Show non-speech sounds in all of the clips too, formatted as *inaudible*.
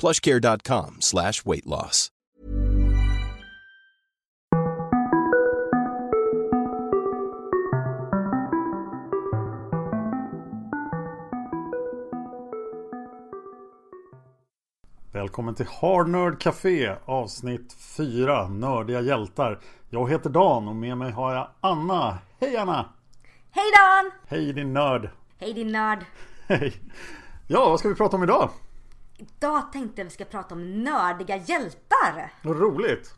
plushcare.com slash weight loss. Välkommen till Hard Nerd Café avsnitt 4 Nördiga hjältar. Jag heter Dan och med mig har jag Anna. Hej Anna! Hej Dan! Hej din nörd! Hej din nörd! Hej! Ja, vad ska vi prata om idag? Idag tänkte jag vi ska prata om nördiga hjältar. Vad roligt!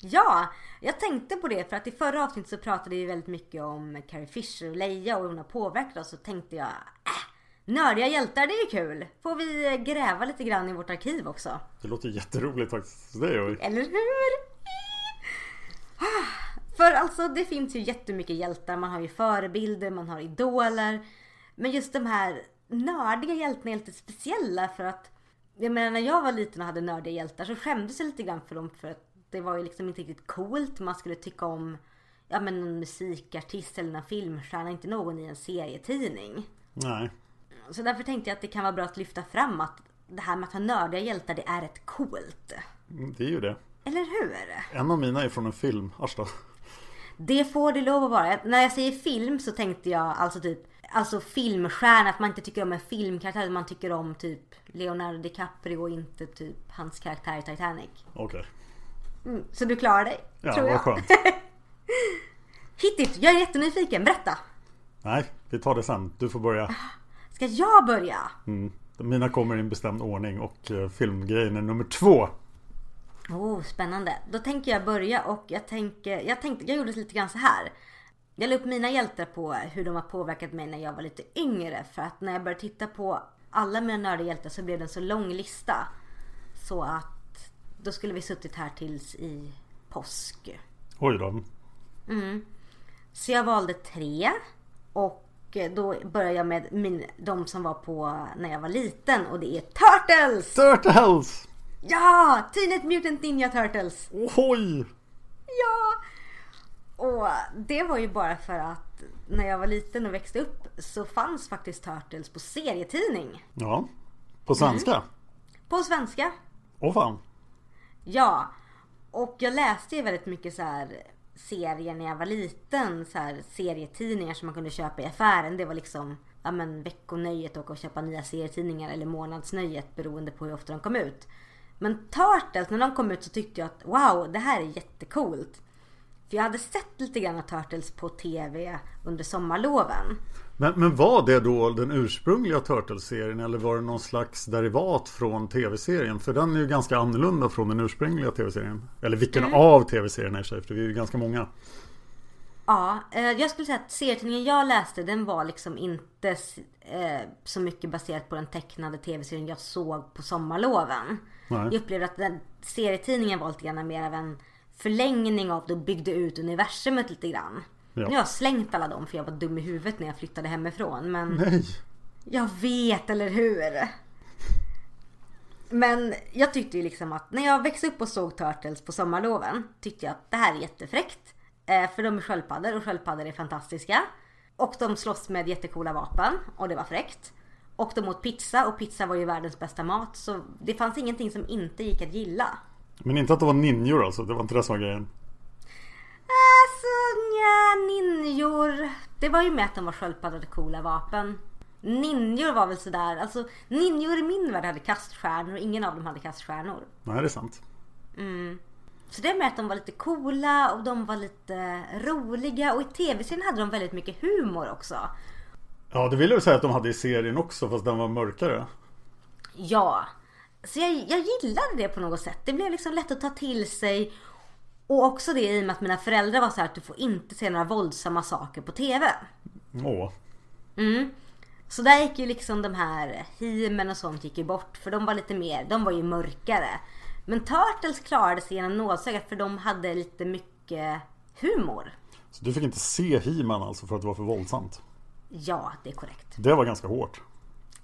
Ja, jag tänkte på det för att i förra avsnittet så pratade vi väldigt mycket om Carrie Fisher och Leia och hur hon har påverkat oss. Så tänkte jag, äh, nördiga hjältar det är kul. Får vi gräva lite grann i vårt arkiv också. Det låter jätteroligt faktiskt. Det gör vi. Eller hur? För alltså det finns ju jättemycket hjältar. Man har ju förebilder, man har idoler. Men just de här nördiga hjältarna är lite speciella för att jag menar när jag var liten och hade nördiga hjältar så skämdes jag lite grann för dem för att det var ju liksom inte riktigt coolt. Man skulle tycka om ja, men en musikartist eller en filmstjärna, inte någon i en serietidning. Nej. Så därför tänkte jag att det kan vara bra att lyfta fram att det här med att ha nördiga hjältar, det är rätt coolt. Mm, Det är ju det. Eller hur? En av mina är från en film. Arsla. Det får det lov att vara. När jag säger film så tänkte jag alltså typ Alltså filmstjärna, att man inte tycker om en filmkaraktär utan man tycker om typ Leonardo DiCaprio och inte typ hans karaktär i Titanic. Okej. Mm, så du klarar dig, Ja, tror vad jag. skönt. *laughs* Hittigt, jag är jättenyfiken. Berätta. Nej, vi tar det sen. Du får börja. Ska jag börja? Mm. Mina kommer i en bestämd ordning och eh, filmgrejen är nummer två. Oh, spännande. Då tänker jag börja och jag tänker, jag tänkte, jag gjorde lite grann så här. Jag la upp mina hjältar på hur de har påverkat mig när jag var lite yngre. För att när jag började titta på alla mina nördiga hjältar så blev det en så lång lista. Så att då skulle vi suttit här tills i påsk. Oj då. Så jag valde tre. Och då börjar jag med min, de som var på när jag var liten och det är Turtles! Turtles! Ja! Teenage Mutant Ninja Turtles! Oj! Och det var ju bara för att när jag var liten och växte upp så fanns faktiskt Turtles på serietidning. Ja. På svenska? På svenska. Åh fan. Ja. Och jag läste ju väldigt mycket så här serier när jag var liten. Så här serietidningar som man kunde köpa i affären. Det var liksom ja, men, veckonöjet och att köpa nya serietidningar eller månadsnöjet beroende på hur ofta de kom ut. Men Turtles, när de kom ut så tyckte jag att wow, det här är jättecoolt. För jag hade sett lite grann av Turtles på TV under sommarloven. Men, men var det då den ursprungliga Turtles-serien eller var det någon slags derivat från tv-serien? För den är ju ganska annorlunda från den ursprungliga tv-serien. Eller vilken av tv-serierna i sig, för det är ju ganska många. Ja, eh, jag skulle säga att serietidningen jag läste den var liksom inte eh, så mycket baserat på den tecknade tv-serien jag såg på sommarloven. Nej. Jag upplevde att den serietidningen var lite grann mer av en förlängning av det och byggde ut universumet lite grann. Ja. Nu har jag slängt alla dem för jag var dum i huvudet när jag flyttade hemifrån. Men Nej! jag vet, eller hur? Men jag tyckte ju liksom att när jag växte upp och såg Turtles på sommarloven tyckte jag att det här är jättefräckt. Eh, för de är sköldpaddor och sköldpaddor är fantastiska. Och de slåss med jättekola vapen och det var fräckt. Och de åt pizza och pizza var ju världens bästa mat så det fanns ingenting som inte gick att gilla. Men inte att det var ninjor alltså, det var inte det som var grejen. Alltså nja, ninjor. Det var ju med att de var sköldpaddor och coola vapen. Ninjor var väl sådär, alltså ninjor i min värld hade kaststjärnor och ingen av dem hade kaststjärnor. Nej, det är sant. Så det med att de var lite coola och de var lite roliga och i tv-serien hade de väldigt mycket humor också. Ja, det vill jag säga att de hade i serien också, fast den var mörkare. Ja. Så jag, jag gillade det på något sätt. Det blev liksom lätt att ta till sig. Och också det i och med att mina föräldrar var så här att du får inte se några våldsamma saker på tv. Åh. Så där gick ju liksom de här himen och sånt gick ju bort för de var lite mer, de var ju mörkare. Men Turtles klarade sig genom nålsögat för de hade lite mycket humor. Så du fick inte se He-Man alltså för att det var för våldsamt? Ja, det är korrekt. Det var ganska hårt.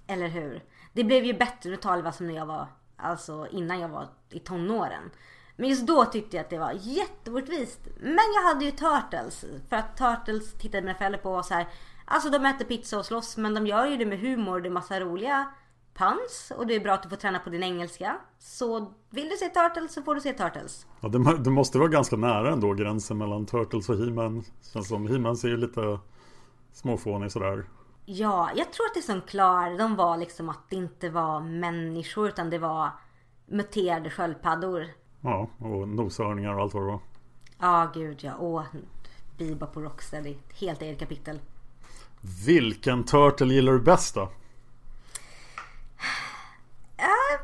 Eller hur? Det blev ju bättre, nu talar vi som när jag var, alltså innan jag var i tonåren. Men just då tyckte jag att det var jätteorättvist. Men jag hade ju Turtles. För att Turtles tittade mina föräldrar på och var så här. Alltså de äter pizza och slåss men de gör ju det med humor. Det är massa roliga puns. Och det är bra att du får träna på din engelska. Så vill du se Turtles så får du se Turtles. Ja, det, det måste vara ganska nära ändå gränsen mellan Turtles och He-Man. Känns som He-Man ser ju lite småfånig sådär. Ja, jag tror att det som klar, de var liksom att det inte var människor utan det var muterade sköldpaddor. Ja, och noshörningar och allt vad det var. Ja, gud ja. Åh, Bebop och Rocksteady. Helt eget kapitel. Vilken Turtle gillar du bäst då? Ja,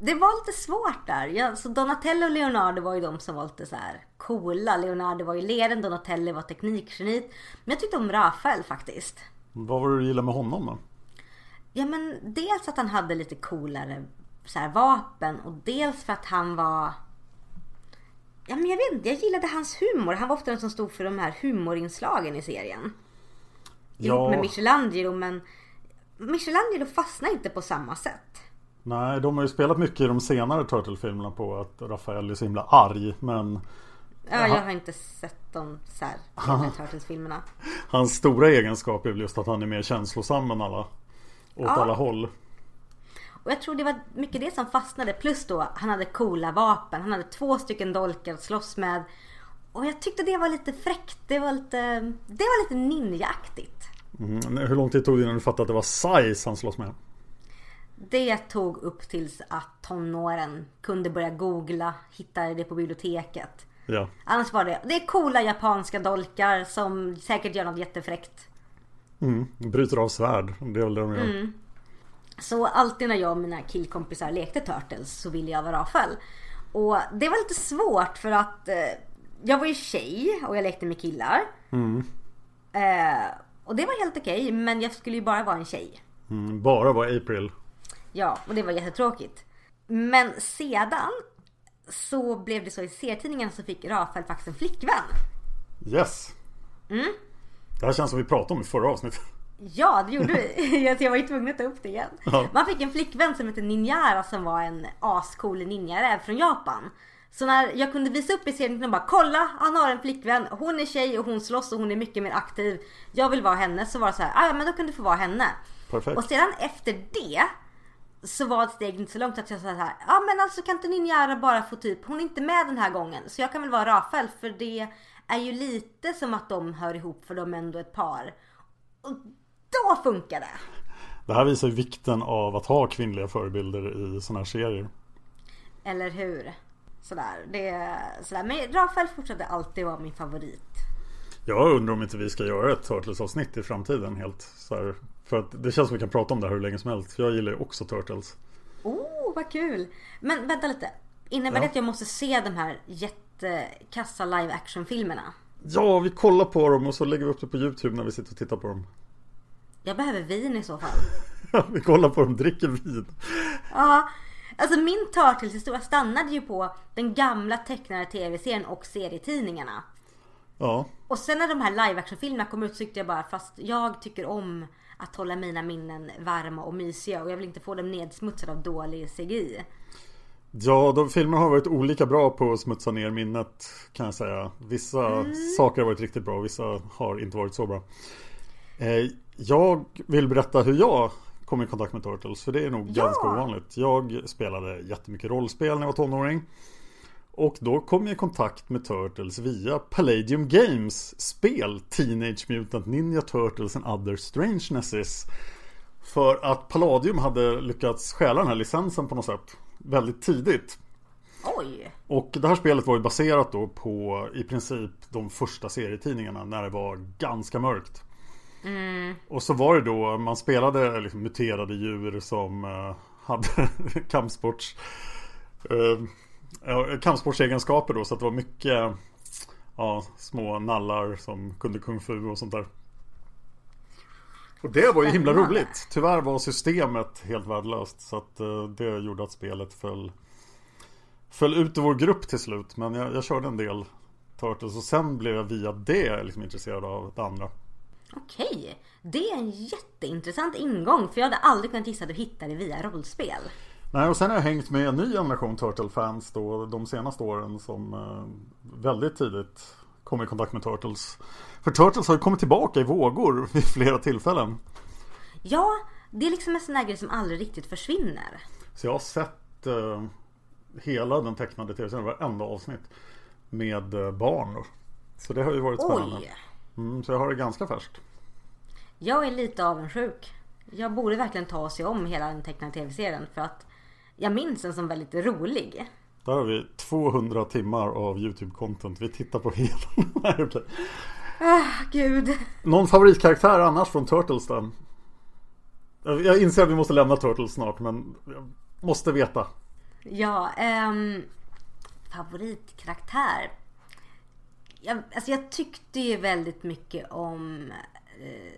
det var lite svårt där. Ja, så Donatello och Leonardo var ju de som var lite så här coola. Leonardo var ju leden, Donatello var teknikgeniet. Men jag tyckte om Rafael faktiskt. Vad var det du gillade med honom då? Ja men dels att han hade lite coolare så här, vapen och dels för att han var... Ja men jag vet inte, jag gillade hans humor. Han var ofta den som stod för de här humorinslagen i serien. Ihop med Michelangelo men Michelangelo fastnade inte på samma sätt. Nej, de har ju spelat mycket i de senare Turtle-filmerna på att Rafael är så himla arg. Men Ja, jag har inte sett de så här, *laughs* Turtles-filmerna. hans stora egenskap är väl just att han är mer känslosam än alla. Åt alla håll. Och jag tror det var mycket det som fastnade. Plus då, han hade coola vapen. Han hade två stycken dolkar att slåss med. Och jag tyckte det var lite fräckt. Det var lite, det var lite ninjaaktigt. Mm. Hur lång tid tog det innan du fattade att det var size han slåss med? Det tog upp tills att tonåren kunde börja googla, hitta det på biblioteket. Ja. Annars var det, det är coola japanska dolkar som säkert gör något jättefräckt. Mm. Bryter av svärd. Det är väl det de gör. Så alltid när jag och mina killkompisar lekte Turtles så ville jag vara Rafael. Och det var lite svårt för att eh, jag var ju tjej och jag lekte med killar. Eh, och det var helt okej men jag skulle ju bara vara en tjej. Mm. Bara var April. Ja, och det var jättetråkigt. Men sedan så blev det så i serietidningen så fick Rafael faktiskt en flickvän. Yes. Det här känns som vi pratade om i förra avsnittet. Ja, det gjorde vi. *laughs* Jag var ju tvungen att ta upp det igen. Ja. Man fick en flickvän som hette Ninjara som var en ascool ninjaräv från Japan. Så när jag kunde visa upp i serien och bara kolla, han har en flickvän, hon är tjej och hon slåss och hon är mycket mer aktiv. Jag vill vara henne. Så var det så här, "Ah, ja men då kunde du få vara henne. Perfekt. Och sedan efter det så var ett steg inte så långt att jag sa så här, ja men alltså kan inte Ninjara bara få typ, hon är inte med den här gången så jag kan väl vara Rafael för det är ju lite som att de hör ihop för de är ändå ett par. Och då funkar det. Det här visar ju vikten av att ha kvinnliga förebilder i sådana här serier. Eller hur? Sådär. Det, sådär. Men Rafael fortsatte alltid vara min favorit. Jag undrar om inte vi ska göra ett Turtles-avsnitt i framtiden helt så här. För att det känns som vi kan prata om det här hur länge som helst. Jag gillar ju också Turtles. Oh, vad kul! Men vänta lite. Innebär Ja. det att jag måste se de här jättekassa live action filmerna? Ja, vi kollar på dem och så lägger vi upp det på YouTube när vi sitter och tittar på dem. Jag behöver vin i så fall. *laughs* vi kollar på dem, dricker vin. Ja, alltså min Turtles historia stannade ju på den gamla tecknade tv-serien och serietidningarna. Ja, Och sen när de här live action filmerna kom ut så tyckte jag bara fast jag tycker om att hålla mina minnen varma och mysiga och jag vill inte få dem nedsmutsade av dålig CGI. Ja, de filmerna har varit olika bra på att smutsa ner minnet kan jag säga. Vissa mm. saker har varit riktigt bra och vissa har inte varit så bra. Eh, jag vill berätta hur jag kom i kontakt med Turtles, för det är nog ja. ganska ovanligt. Jag spelade jättemycket rollspel när jag var tonåring. Och då kom jag i kontakt med Turtles via Palladium Games spel Teenage Mutant Ninja Turtles and Other Strangenesses. För att Palladium hade lyckats stjäla den här licensen på något sätt väldigt tidigt. Oj! Och det här spelet var ju baserat då på i princip de första serietidningarna när det var ganska mörkt. Mm. Och så var det då, man spelade liksom muterade djur som uh, hade *laughs* kampsports uh, kampsportsegenskaper då så att det var mycket ja, små nallar som kunde kung fu och sånt där. Och det var ju himla roligt. Tyvärr var systemet helt värdelöst. Så att uh, det gjorde att spelet föll, föll ut ur vår grupp till slut. Men jag, jag körde en del Turtles och sen blev jag via det liksom intresserad av det andra. Okej, det är en jätteintressant ingång för jag hade aldrig kunnat gissa att du hittade via rollspel. Nej, och sen har jag hängt med en ny generation Turtle-fans då de senaste åren som eh, väldigt tidigt kom i kontakt med Turtles. För Turtles har ju kommit tillbaka i vågor *laughs* vid flera tillfällen. Ja, det är liksom en sån här grej som aldrig riktigt försvinner. Så jag har sett eh, hela den tecknade tv-serien, varenda avsnitt med eh, barn. Då. Så det har ju varit spännande. Oj. Mm, så jag har det ganska färskt. Jag är lite avundsjuk. Jag borde verkligen ta sig om hela den tecknade tv-serien för att jag minns den som väldigt rolig. Där har vi 200 timmar av YouTube-content. Vi tittar på *laughs* hela den här. Ah, gud. Någon favoritkaraktär annars från Turtles då? Jag inser att vi måste lämna Turtles snart men jag måste veta. Ja, um, favoritkaraktär jag, alltså jag tyckte ju väldigt mycket om eh,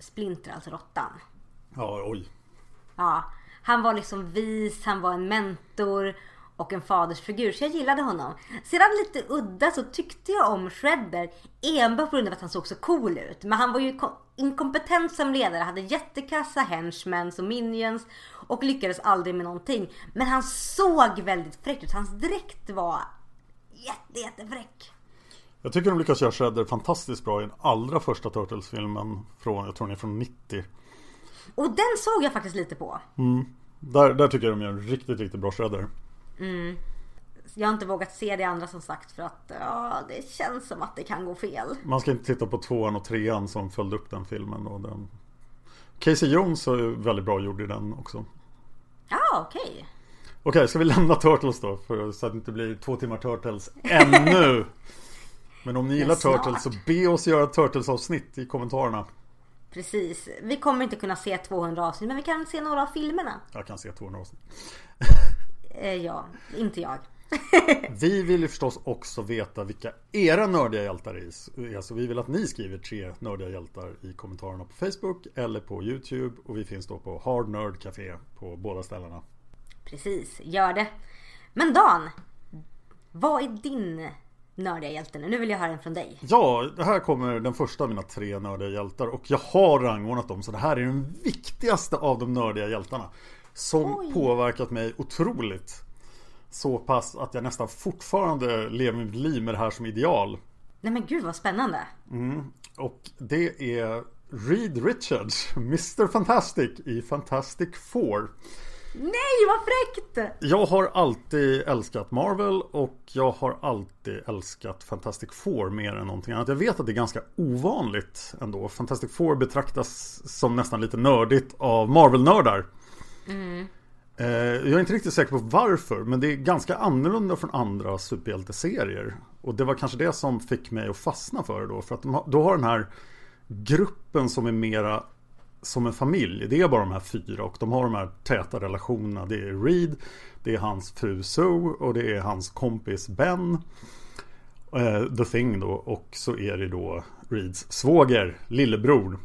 Splinter, alltså råttan. Ja, oj. Ja, han var liksom vis, han var en mentor och en fadersfigur. Så jag gillade honom. Sedan lite udda så tyckte jag om Shredder enbart på grund av att han såg så cool ut. Men han var ju inkompetent som ledare, hade jättekassa henchmen och minions och lyckades aldrig med någonting. Men han såg väldigt fräck ut. Hans dräkt var jätte, jättefräck. Jag tycker de lyckas göra Shredder fantastiskt bra i den allra första Turtles-filmen från, jag tror den är från 90. Och den såg jag faktiskt lite på. Mm. Där, där tycker jag de gör en riktigt, riktigt bra Shredder. Mm. Jag har inte vågat se det andra som sagt för att ja, det känns som att det kan gå fel. Man ska inte titta på tvåan och trean som följde upp den filmen. Och den... Casey Jones är väldigt bra gjord i den också. Ja, okej. Okay. Okej, okay, ska vi lämna Turtles då? För, så att det inte blir två timmar Turtles ännu. *laughs* Men om ni gillar Turtles så be oss göra Turtles-avsnitt i kommentarerna. Precis. Vi kommer inte kunna se 200 avsnitt men vi kan se några av filmerna. Jag kan se 200 avsnitt. Eh, ja, inte jag. *laughs* vi vill ju förstås också veta vilka era nördiga hjältar är. Så vi vill att ni skriver tre nördiga hjältar i kommentarerna på Facebook eller på YouTube. Och vi finns då på Hard Nerd Café på båda ställena. Precis, gör det. Men Dan, vad är din nördiga hjälten. Nu vill jag höra en från dig. Ja, det här kommer den första av mina tre nördiga hjältar. Och jag har rangordnat dem. Så det här är den viktigaste av de nördiga hjältarna. Som Oj. påverkat mig otroligt. Så pass att jag nästan fortfarande lever mitt liv med det här som ideal. Nej men gud vad spännande. Mm. Och det är Reed Richards, Mr Fantastic i Fantastic Four. Nej, vad fräckt! Jag har alltid älskat Marvel och jag har alltid älskat Fantastic Four mer än någonting annat. Jag vet att det är ganska ovanligt ändå. Fantastic Four betraktas som nästan lite nördigt av Marvel-nördar. Mm. Eh, jag är inte riktigt säker på varför, men det är ganska annorlunda från andra superhjälteserier. Och det var kanske det som fick mig att fastna för det då. För att de har, då har den här gruppen som är mera som en familj. Det är bara de här fyra och de har de här täta relationerna. Det är Reed, det är hans fru Sue och det är hans kompis Ben. Uh, The Thing då och så är det då Reeds svåger, lillebror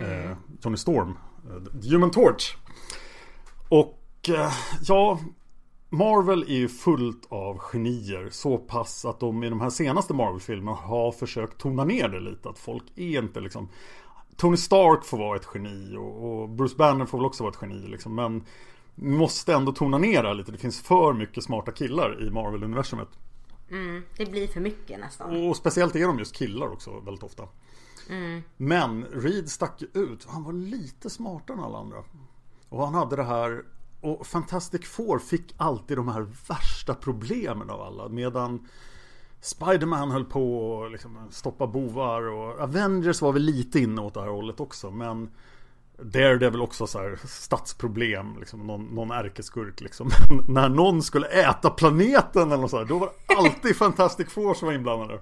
uh, Johnny Storm, uh, Human Torch. Och ja, Marvel är ju fullt av genier så pass att de i de här senaste Marvel-filmerna har försökt tona ner det lite. Att folk är inte liksom Tony Stark får vara ett geni och, och Bruce Banner får väl också vara ett geni liksom. Men måste ändå tona ner det lite. Det finns för mycket smarta killar i Marvel-universumet. Mm, det blir för mycket nästan. Och speciellt är de just killar också väldigt ofta. Mm. Men Reed stack ut. Han var lite smartare än alla andra. Och han hade det här och Fantastic Four fick alltid de här värsta problemen av alla. Medan Spiderman höll på att liksom stoppa bovar och Avengers var väl lite inne åt det här hållet också. Men Daredevil också så här stadsproblem, liksom, någon, någon ärkeskurk liksom. *laughs* när någon skulle äta planeten eller något så här, då var det alltid Fantastic Four som var inblandade.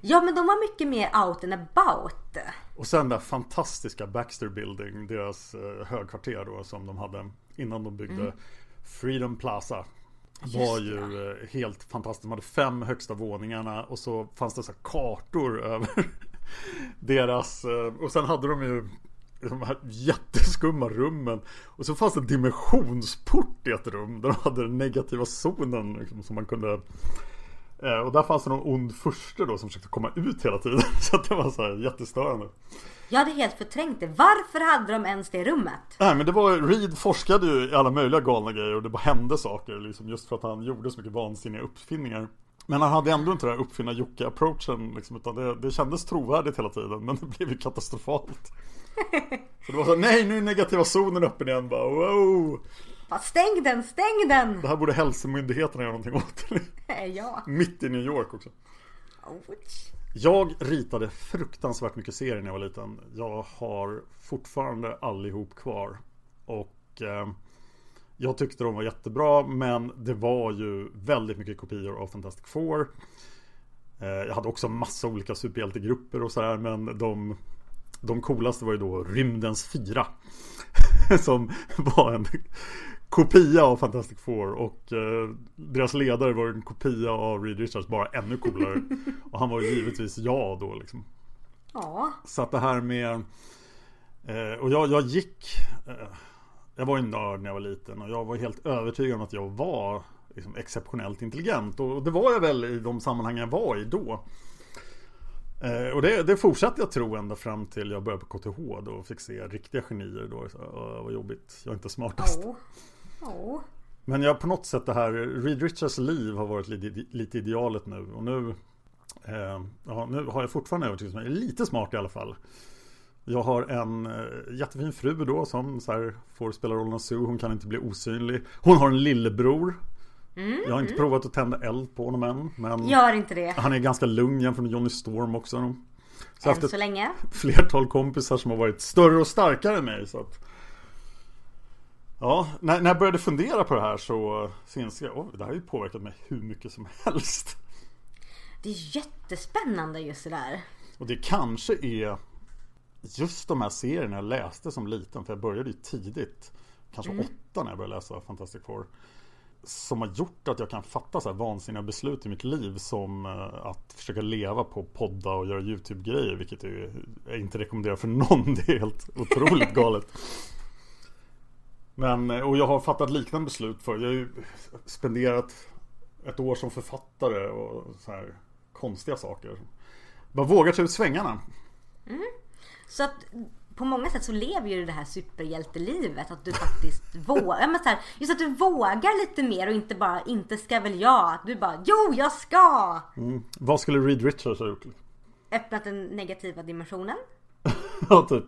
Ja men de var mycket mer out and about. Och sen det fantastiska Baxter Building, deras eh, högkvarter då som de hade innan de byggde mm. Freedom Plaza. Var ju eh, helt fantastiskt. De hade fem högsta våningarna och så fanns det så kartor *laughs* över deras eh, och sen hade de ju de här jätteskumma rummen. Och så fanns det en dimensionsport i ett rum där de hade den negativa zonen liksom, som man kunde och där fanns det någon ond furste då som försökte komma ut hela tiden. *laughs* Så det var så här jättestörande. Jag hade helt förträngt det. Varför hade de ens det rummet? Nej men det var Reed forskade ju i alla möjliga galna grejer och det bara hände saker liksom just för att han gjorde så mycket vansinniga uppfinningar. Men han hade ändå inte den här uppfinna Jocke-approachen liksom, utan det, det kändes trovärdigt hela tiden men det blev ju katastrofalt. *laughs* Så det var så nej nu är negativa zonen öppen igen bara wow. Stäng den, stäng den! Det här borde hälsomyndigheterna göra någonting åt. *laughs* ja. Mitt i New York också. Jag ritade fruktansvärt mycket serier när jag var liten. Jag har fortfarande allihop kvar. Och eh, jag tyckte de var jättebra men det var ju väldigt mycket kopior av Fantastic Four. Eh, jag hade också massa olika superhjältegrupper och sådär men de, de coolaste var ju då Rymdens Fyra. *laughs* Som var en kopia av Fantastic Four och eh, deras ledare var en kopia av Reed Richards, bara ännu coolare. *laughs* och han var ju givetvis jag då liksom. Ja. Så att det här med eh, Och jag, jag gick eh, Jag var ju nörd när jag var liten och jag var helt övertygad om att jag var liksom, exceptionellt intelligent. Och det var jag väl i de sammanhang jag var i då. Eh, och det, det fortsatte jag tro ända fram till jag började på KTH då och fick se riktiga genier då. Så, vad jobbigt, jag är inte smartast. Oh. Oh. Men jag på något sätt det här Reed Richards liv har varit lite, lite idealet nu och nu eh, ja, nu har jag fortfarande övertygelse är lite smart i alla fall. Jag har en eh, jättefin fru då som så får spela rollen av Sue. Hon kan inte bli osynlig. Hon har en lillebror. Mm, jag har inte mm. provat att tända eld på honom än. Men Gör inte det. Han är ganska lugn jämfört med Johnny Storm också. Så än så länge. Flertal kompisar som har varit större och starkare än mig. Så att Ja, när, när jag började fundera på det här så, så insåg jag att det här har ju påverkat mig hur mycket som helst. Det är jättespännande just det där. Och det kanske är just de här serierna jag läste som liten, för jag började ju tidigt. Kanske mm. åtta när jag började läsa Fantastic Four. Som har gjort att jag kan fatta så här vansinniga beslut i mitt liv som eh, att försöka leva på podda och göra YouTube-grejer. Vilket jag inte rekommenderar för någon. *laughs* Det är helt otroligt galet. Men, och jag har fattat liknande beslut för. Jag har ju spenderat ett år som författare och så här konstiga saker. Bara vågar ta ut svängarna. Mm. Så att på många sätt så lever ju det här superhjältelivet. Att du faktiskt *laughs* vågar. just att du vågar lite mer och inte bara inte ska väl jag. Att du bara jo jag ska. Mm. Vad skulle Reed Richards ha gjort? Öppnat den negativa dimensionen. *laughs* ja typ.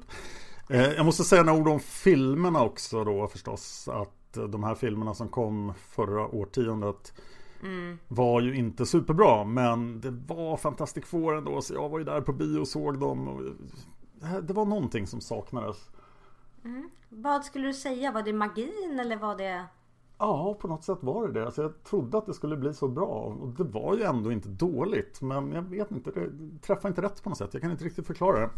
Eh, jag måste säga några ord om filmerna också då förstås. Att de här filmerna som kom förra årtiondet mm. var ju inte superbra. Men det var Fantastic Four ändå. Så jag var ju där på bio och såg dem. Och det var någonting som saknades. Mm. Vad skulle du säga? Var det magin eller var det? Ja, på något sätt var det det. Alltså jag trodde att det skulle bli så bra. Och det var ju ändå inte dåligt. Men jag vet inte, det träffade inte rätt på något sätt. Jag kan inte riktigt förklara det.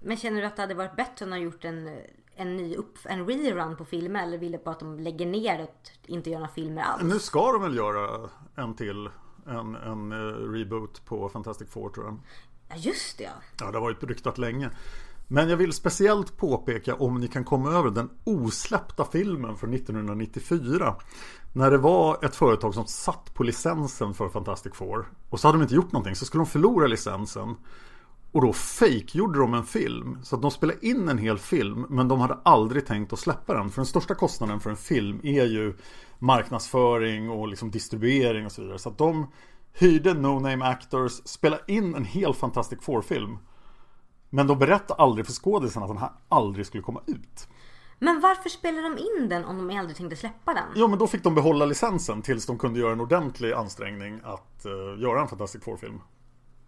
Men känner du att det hade varit bättre om de gjort en, en ny upp, en rerun på filmer? Eller vill du bara att de lägger ner och inte gör några filmer alls? Nu ska de väl göra en till. En, en uh, reboot på Fantastic Four tror jag. Ja just det ja. Ja det har varit ryktat länge. Men jag vill speciellt påpeka om ni kan komma över den osläppta filmen från 1994. När det var ett företag som satt på licensen för Fantastic Four. Och så hade de inte gjort någonting så skulle de förlora licensen. Och då fake gjorde de en film. Så att de spelade in en hel film men de hade aldrig tänkt att släppa den. För den största kostnaden för en film är ju marknadsföring och liksom distribuering och så vidare. Så att de hyrde No Name Actors, spelade in en hel Fantastic Four-film. Men de berättade aldrig för skådisarna att den här aldrig skulle komma ut. Men varför spelar de in den om de aldrig tänkte släppa den? Jo men då fick de behålla licensen tills de kunde göra en ordentlig ansträngning att uh, göra en Fantastic Four-film.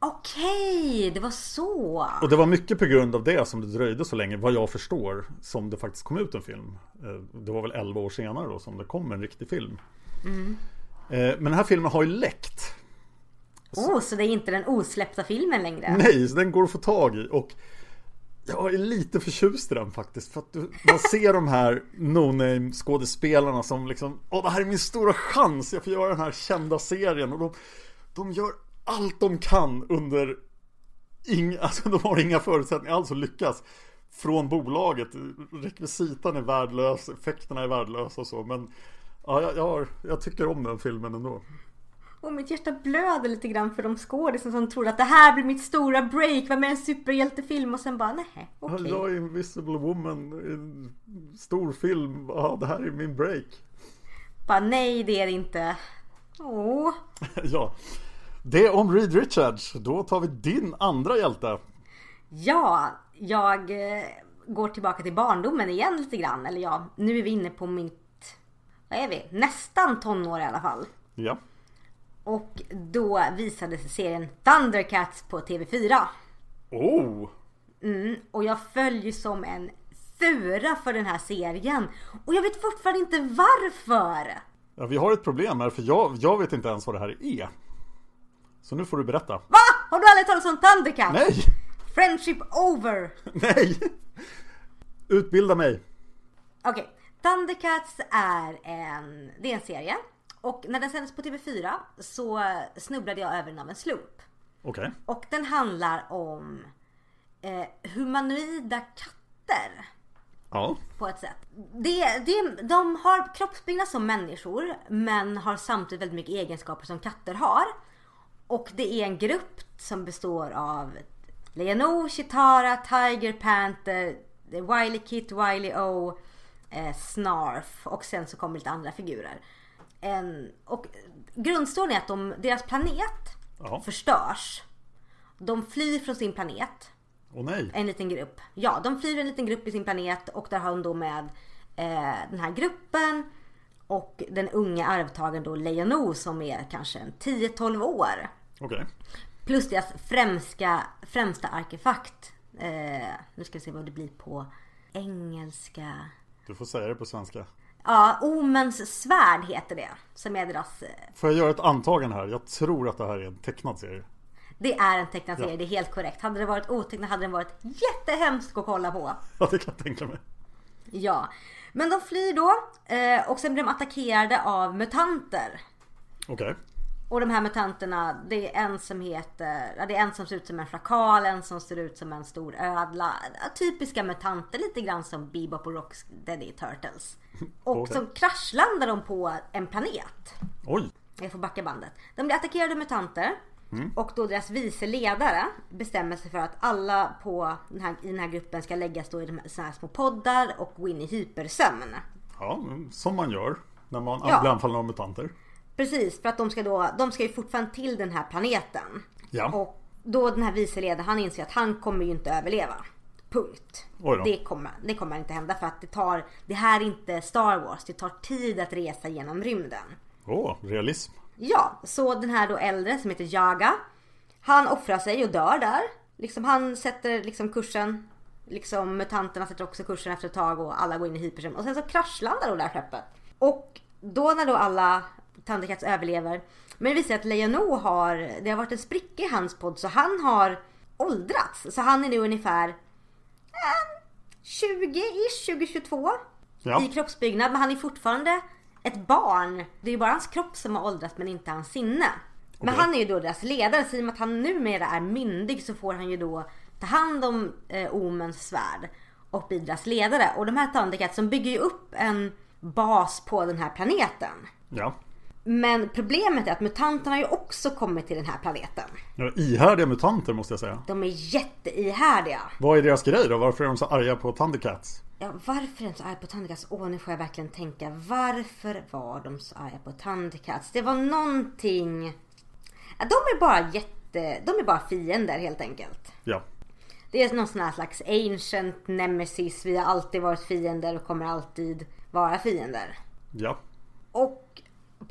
Okej, det var så. Och det var mycket på grund av det som det dröjde så länge, vad jag förstår, som det faktiskt kom ut en film. Eh, det var väl 11 år senare då som det kom en riktig film. Mm. Men den här filmen har ju läckt. Åh, oh, så det är inte den osläppta filmen längre? Nej, så den går att få tag i. Och jag är lite förtjust i den faktiskt. För att man ser de här no-name skådespelarna som liksom Åh, det här är min stora chans. Jag får göra den här kända serien. Och de, de gör allt de kan under inga, *laughs* alltså de har inga förutsättningar alls att lyckas från bolaget. Rekvisitan är värdelös, effekterna är värdelösa och så. Men ja, jag, jag, jag tycker om den filmen ändå. Och mitt hjärta blöder lite grann för de skådisarna som trodde att det här blir mitt stora break, var med en superhjältefilm och sen bara nej, okej. Okay. Jag är Invisible Woman en stor film, ja det här är min break. Bara nej det är det inte. Åh. *laughs* ja. Det om Reed Richards. Då tar vi din andra hjälte. Ja, jag eh, går tillbaka till barndomen igen lite grann. Eller ja, nu är vi inne på mitt, vad är vi? Nästan tonår i alla fall. Ja. Och då visades serien Thundercats på TV4. Oh! Mm, och jag följer som en fura för den här serien. Och jag vet fortfarande inte varför. Ja, vi har ett problem här för jag, jag vet inte ens vad det här är. Så nu får du berätta. Va? Har du aldrig talat om Thundercats? Nej! Friendship over! *laughs* Nej! Utbilda mig. Okej, okay. Thundercats är en, det är en serie. Och när den sändes på TV4 så snubblade jag över den av en slump. Okej. Okay. Och den handlar om eh, humanoida katter. Ja. På ett sätt. Det, det, de har kroppsbyggnad som människor men har samtidigt väldigt mycket egenskaper som katter har. Och det är en grupp som består av Leonor, Chitara, Tiger, Panther, Wiley Kit, Wiley O, eh, Snarf och sen så kommer lite andra figurer. En, och grundstoryn är att de, deras planet ja. förstörs. De flyr från sin planet. Åh nej. En liten grupp. Ja, de flyr en liten grupp i sin planet och där har de då med eh, den här gruppen och den unga arvtagaren då Leonor som är kanske 10-12 år. Okay. Plus deras främsta, främsta artefakt. Eh, nu ska vi se vad det blir på engelska. Du får säga det på svenska. Ja, Omens svärd heter det. Som är deras... Eh, får jag göra ett antagande här? Jag tror att det här är en tecknad serie. Det är en tecknad serie, ja. det är helt korrekt. Hade det varit otecknat hade den varit jättehemskt att kolla på. Ja, det kan jag tänka mig. Ja. Men de flyr då eh, och sen blir de attackerade av mutanter. Okej. Okay. Och de här mutanterna, det är en som heter, det är en som ser ut som en schakal, en som ser ut som en stor ödla. Typiska mutanter, lite grann som Bebop och Rocksteady Turtles. Och okay. så kraschlandar de på en planet. Oj! Jag får backa bandet. De blir attackerade av mutanter. Mm. Och då deras vice ledare bestämmer sig för att alla på den här, i den här gruppen ska läggas då i de här, här små poddar och gå in i hypersömn. Ja, som man gör när man ja. blir anfallen av mutanter. Precis, för att de ska då, de ska ju fortfarande till den här planeten. Ja. Och då den här vice ledaren, han inser att han kommer ju inte överleva. Punkt. Det kommer, det kommer inte hända för att det tar, det här är inte Star Wars, det tar tid att resa genom rymden. Åh, oh, realism. Ja, så den här då äldre som heter Jaga, han offrar sig och dör där. Liksom han sätter liksom kursen, liksom mutanterna sätter också kursen efter ett tag och alla går in i hypersömn. Och sen så kraschlandar då det här skeppet. Och då när då alla Thundercats överlever. Men det visar sig att Leonor har, det har varit en spricka i hans podd så han har åldrats. Så han är nu ungefär eh, 20-ish, 20-22 ja. i kroppsbyggnad. Men han är fortfarande ett barn. Det är ju bara hans kropp som har åldrats men inte hans sinne. Men okay. han är ju då deras ledare så i och med att han numera är myndig så får han ju då ta hand om eh, Omens svärd och bli deras ledare. Och de här Thundercats som bygger ju upp en bas på den här planeten. Ja. Men problemet är att mutanterna har ju också kommit till den här planeten. Ja, ihärdiga mutanter måste jag säga. De är jätteihärdiga. Vad är deras grej då? Varför är de så arga på Thundercats? Ja, varför är de så arga på Thundercats? Åh, nu får jag verkligen tänka. Varför var de så arga på Thundercats? Det var någonting... Ja, de är bara jätte... De är bara fiender helt enkelt. Ja. Det är någon sån här slags ancient nemesis. Vi har alltid varit fiender och kommer alltid vara fiender. Ja. Och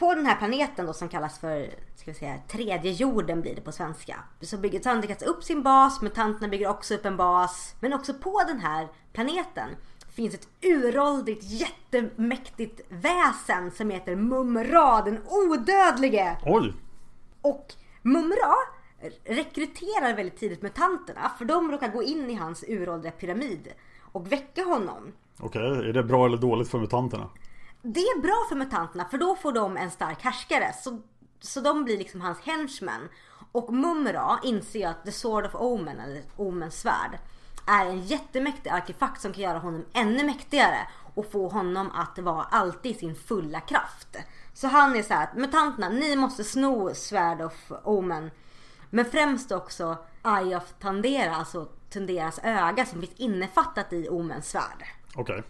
på den här planeten då som kallas för ska vi säga, tredje jorden blir det på svenska. Så bygger Thundercats upp sin bas, mutanterna bygger också upp en bas. Men också på den här planeten finns ett uråldrigt jättemäktigt väsen som heter Mumra den odödlige. Oj! Och Mumra rekryterar väldigt tidigt mutanterna för de råkar gå in i hans uråldriga pyramid och väcka honom. Okej, är det bra eller dåligt för mutanterna? Det är bra för mutanterna för då får de en stark härskare. Så, så de blir liksom hans henchmen. Och Mumra inser att The Sword of Omen, eller Omens svärd, är en jättemäktig artefakt som kan göra honom ännu mäktigare och få honom att vara alltid i sin fulla kraft. Så han är så här att mutanterna, ni måste sno Svärd of Omen. Men främst också Eye of Tandera, alltså Tenderas öga som finns innefattat i Omens svärd. Okej.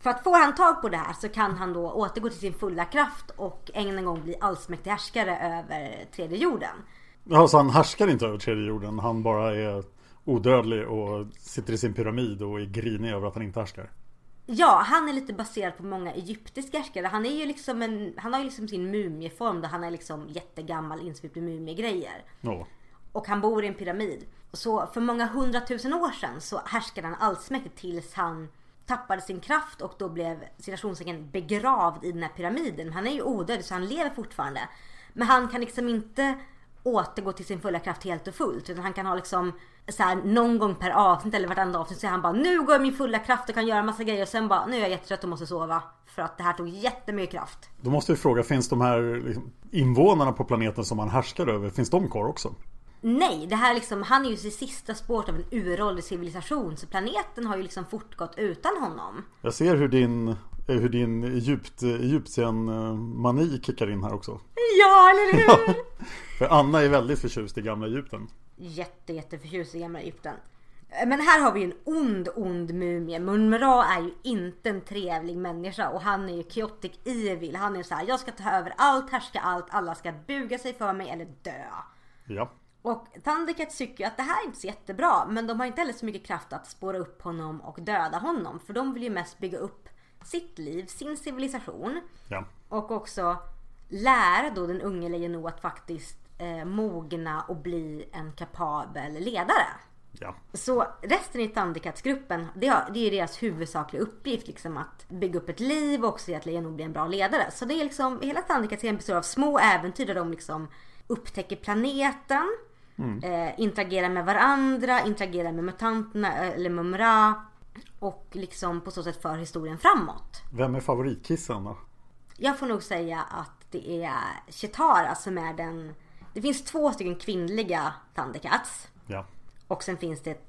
För att få han tag på det här så kan han då återgå till sin fulla kraft och än en gång bli allsmäktig härskare över tredje jorden. Ja, så han härskar inte över tredje jorden. Han bara är odödlig och sitter i sin pyramid och är grinig över att han inte härskar. Ja, han är lite baserad på många egyptiska härskare. Han är ju liksom en, han har ju liksom sin mumieform där han är liksom jättegammal insvept i mumiegrejer. Ja. Och han bor i en pyramid. Så för många hundratusen år sedan så härskade han allsmäktigt tills han tappade sin kraft och då blev citationstecken begravd i den här pyramiden. Men han är ju odödlig så han lever fortfarande. Men han kan liksom inte återgå till sin fulla kraft helt och fullt. Utan han kan ha liksom så här, någon gång per avsnitt eller vartannat avsnitt så är han bara nu går jag min fulla kraft och kan göra massa grejer och sen bara nu är jag jättetrött och måste sova. För att det här tog jättemycket kraft. Då måste vi fråga, finns de här liksom invånarna på planeten som han härskar över, finns de kvar också? Nej, det här liksom, han är ju det sista spåret av en uråldrig civilisation. Så planeten har ju liksom fortgått utan honom. Jag ser hur din, eh, hur din Egypt, Egyptien-mani kickar in här också. Ja, eller hur? *laughs* För Anna är väldigt förtjust i gamla Egypten. Jätte, jätteförtjust i gamla Egypten. Men här har vi en ond, ond mumie. Munmra är ju inte en trevlig människa och han är ju chaotic evil. Han är så här, jag ska ta över allt, härska allt, alla ska buga sig för mig eller dö. Ja. Och Thundercats tycker ju att det här är inte så jättebra men de har inte heller så mycket kraft att spåra upp honom och döda honom. För de vill ju mest bygga upp sitt liv, sin civilisation. Ja. Och också lära då den unge Lejono att faktiskt eh, mogna och bli en kapabel ledare. Ja. Så resten i Thundercats-gruppen, det, det är deras huvudsakliga uppgift liksom att bygga upp ett liv och också att Lejono blir en bra ledare. Så det är liksom, hela Thundercats består av små äventyr där de liksom upptäcker planeten, eh, interagerar med varandra, interagerar med mutanterna eller Mumra och liksom på så sätt för historien framåt. Vem är favoritkissen då? Jag får nog säga att det är Chitara som är den... Det finns två stycken kvinnliga Thundercats. Ja. Och sen finns det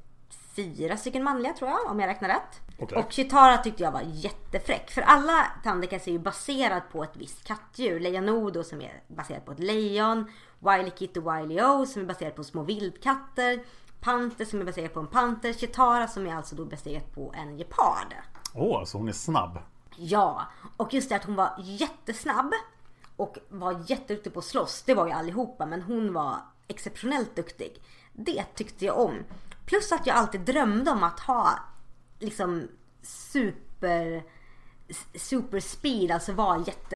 fyra stycken manliga tror jag, om jag räknar rätt. Okej. Och Chitara tyckte jag var jättefräck. För alla Thundercats är ju baserat på ett visst kattdjur. Lejonodo som är baserat på ett lejon. Wily Kit och Wily O som är baserat på små vildkatter. Panter som är baserat på en panter. Chitara som är alltså då baserat på en gepard. Åh, så hon är snabb. Ja, och just det att hon var jättesnabb och var jätteduktig på att slåss. Det var ju allihopa, men hon var exceptionellt duktig. Det tyckte jag om. Plus att jag alltid drömde om att ha liksom super super speed, alltså vara jätte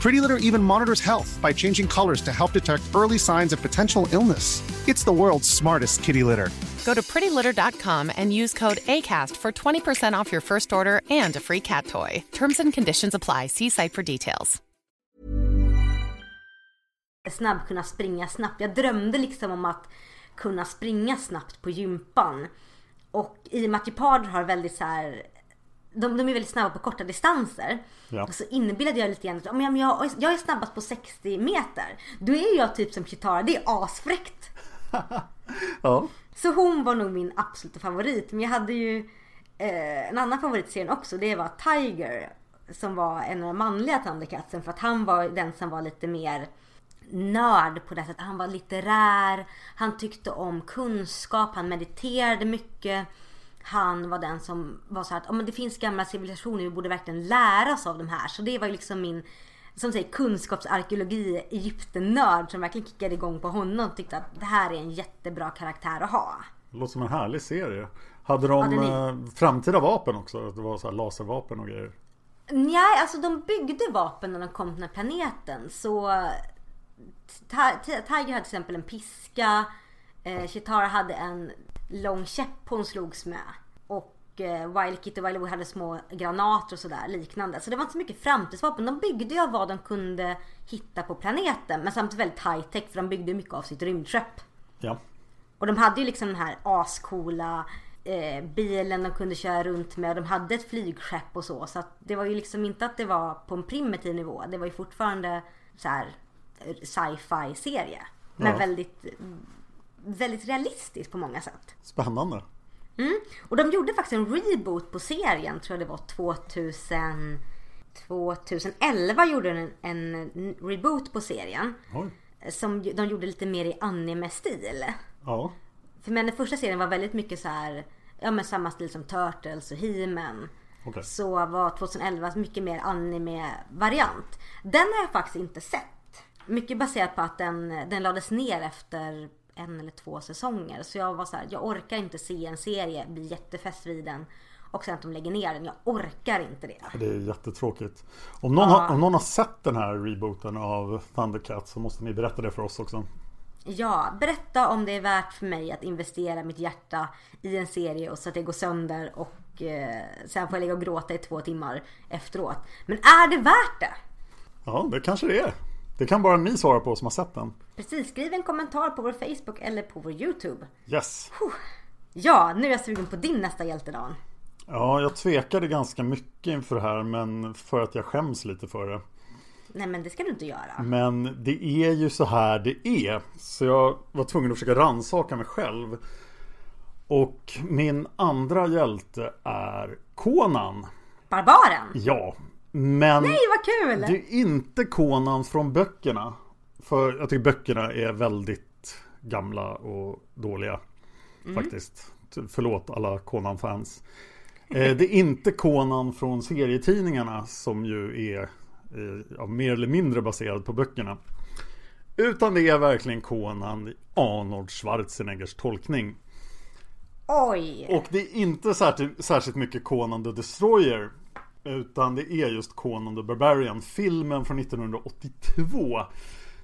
Pretty Litter even monitors health by changing colors to help detect early signs of potential illness. It's the world's smartest kitty litter. Go to prettylitter.com and use code ACAST for 20% off your first order and a free cat toy. Terms and conditions apply. See site for details. snabb, kunna springa snabbt. Jag drömde liksom om att kunna springa snabbt på gympan. Och i och med att geparder har väldigt så här, de, de är väldigt snabba på korta distanser. Ja. Så inbillade jag lite grann att om jag, jag, jag är snabbast på 60 meter. Då är jag typ som Kitara, det är asfräckt. *laughs* Ja. Så hon var nog min absoluta favorit. Men jag hade ju eh, en annan favorit i serien också. Det var Tiger. Som var en av de manliga Thundercatsen. För att han var den som var lite mer nörd på det sättet. Han var litterär. Han tyckte om kunskap. Han mediterade mycket. Han var den som var så här att oh, men det finns gamla civilisationer. Vi borde verkligen lära oss av de här. Så det var ju liksom min som säger kunskapsarkeologi Egypten-nörd som verkligen kickade igång på honom och tyckte att det här är en jättebra karaktär att ha. Det låter som en härlig serie. Hade de Ja, är- eh, framtida vapen också? Det var så här laservapen och grejer. Nej, alltså de byggde vapen när de kom till den här planeten. Så Ti- Ti- Tiger hade till exempel en piska. Eh, Chitara hade en lång käpp hon slogs med. Och eh, Wile Kit och Wile Wood hade små granater och sådär liknande. Så det var inte så mycket framtidsvapen. De byggde ju av vad de kunde hitta på planeten. Men samtidigt väldigt high tech för de byggde mycket av sitt rymdskepp. Ja. Och de hade ju liksom den här ascoola eh, bilen de kunde köra runt med. De hade ett flygskepp och så. Så att det var ju liksom inte att det var på en primitiv nivå. Det var ju fortfarande så här eh, sci-fi serie. Men Ja. väldigt, väldigt realistiskt på många sätt. Spännande. Mm. Och de gjorde faktiskt en reboot på serien, tror jag det var 2000, 2011 gjorde de en, en reboot på serien. Oj. Som de gjorde lite mer i anime-stil. Ja. För men den första serien var väldigt mycket så här, ja men samma stil som Turtles och He-Man. Okej. Så var 2011 mycket mer anime-variant. Den har jag faktiskt inte sett. Mycket baserat på att den, den lades ner efter en eller två säsonger. Så jag var så här, jag orkar inte se en serie, bli jättefäst vid den. Och sen att de lägger ner den. Jag orkar inte det. Det är jättetråkigt. Om någon, har, om någon har sett den här rebooten av Thundercats så måste ni berätta det för oss också. Ja, berätta om det är värt för mig att investera mitt hjärta i en serie och så att det går sönder och eh, sen får jag ligga och gråta i två timmar efteråt. Men är det värt det? Ja, det kanske det är. Det kan bara ni svara på som har sett den. Precis, skriv en kommentar på vår Facebook eller på vår YouTube. Yes. Ja, nu är jag sugen på din nästa hjältedan. Ja, jag tvekade ganska mycket inför det här men för att jag skäms lite för det. Nej men det ska du inte göra. Men det är ju så här det är. Så jag var tvungen att försöka rannsaka mig själv. Och min andra hjälte är Conan. Barbaren! Ja. Men Nej vad kul! det är inte Conan från böckerna. För jag tycker böckerna är väldigt gamla och dåliga. Faktiskt. Förlåt alla Conan-fans. Eh, Det är inte Conan från serietidningarna som ju är eh, ja, mer eller mindre baserad på böckerna. Utan det är verkligen Conan i Arnold Schwarzeneggers tolkning. Oj! Och det är inte särskilt, särskilt mycket Conan the Destroyer. Utan det är just Conan the Barbarian. Filmen från 1982.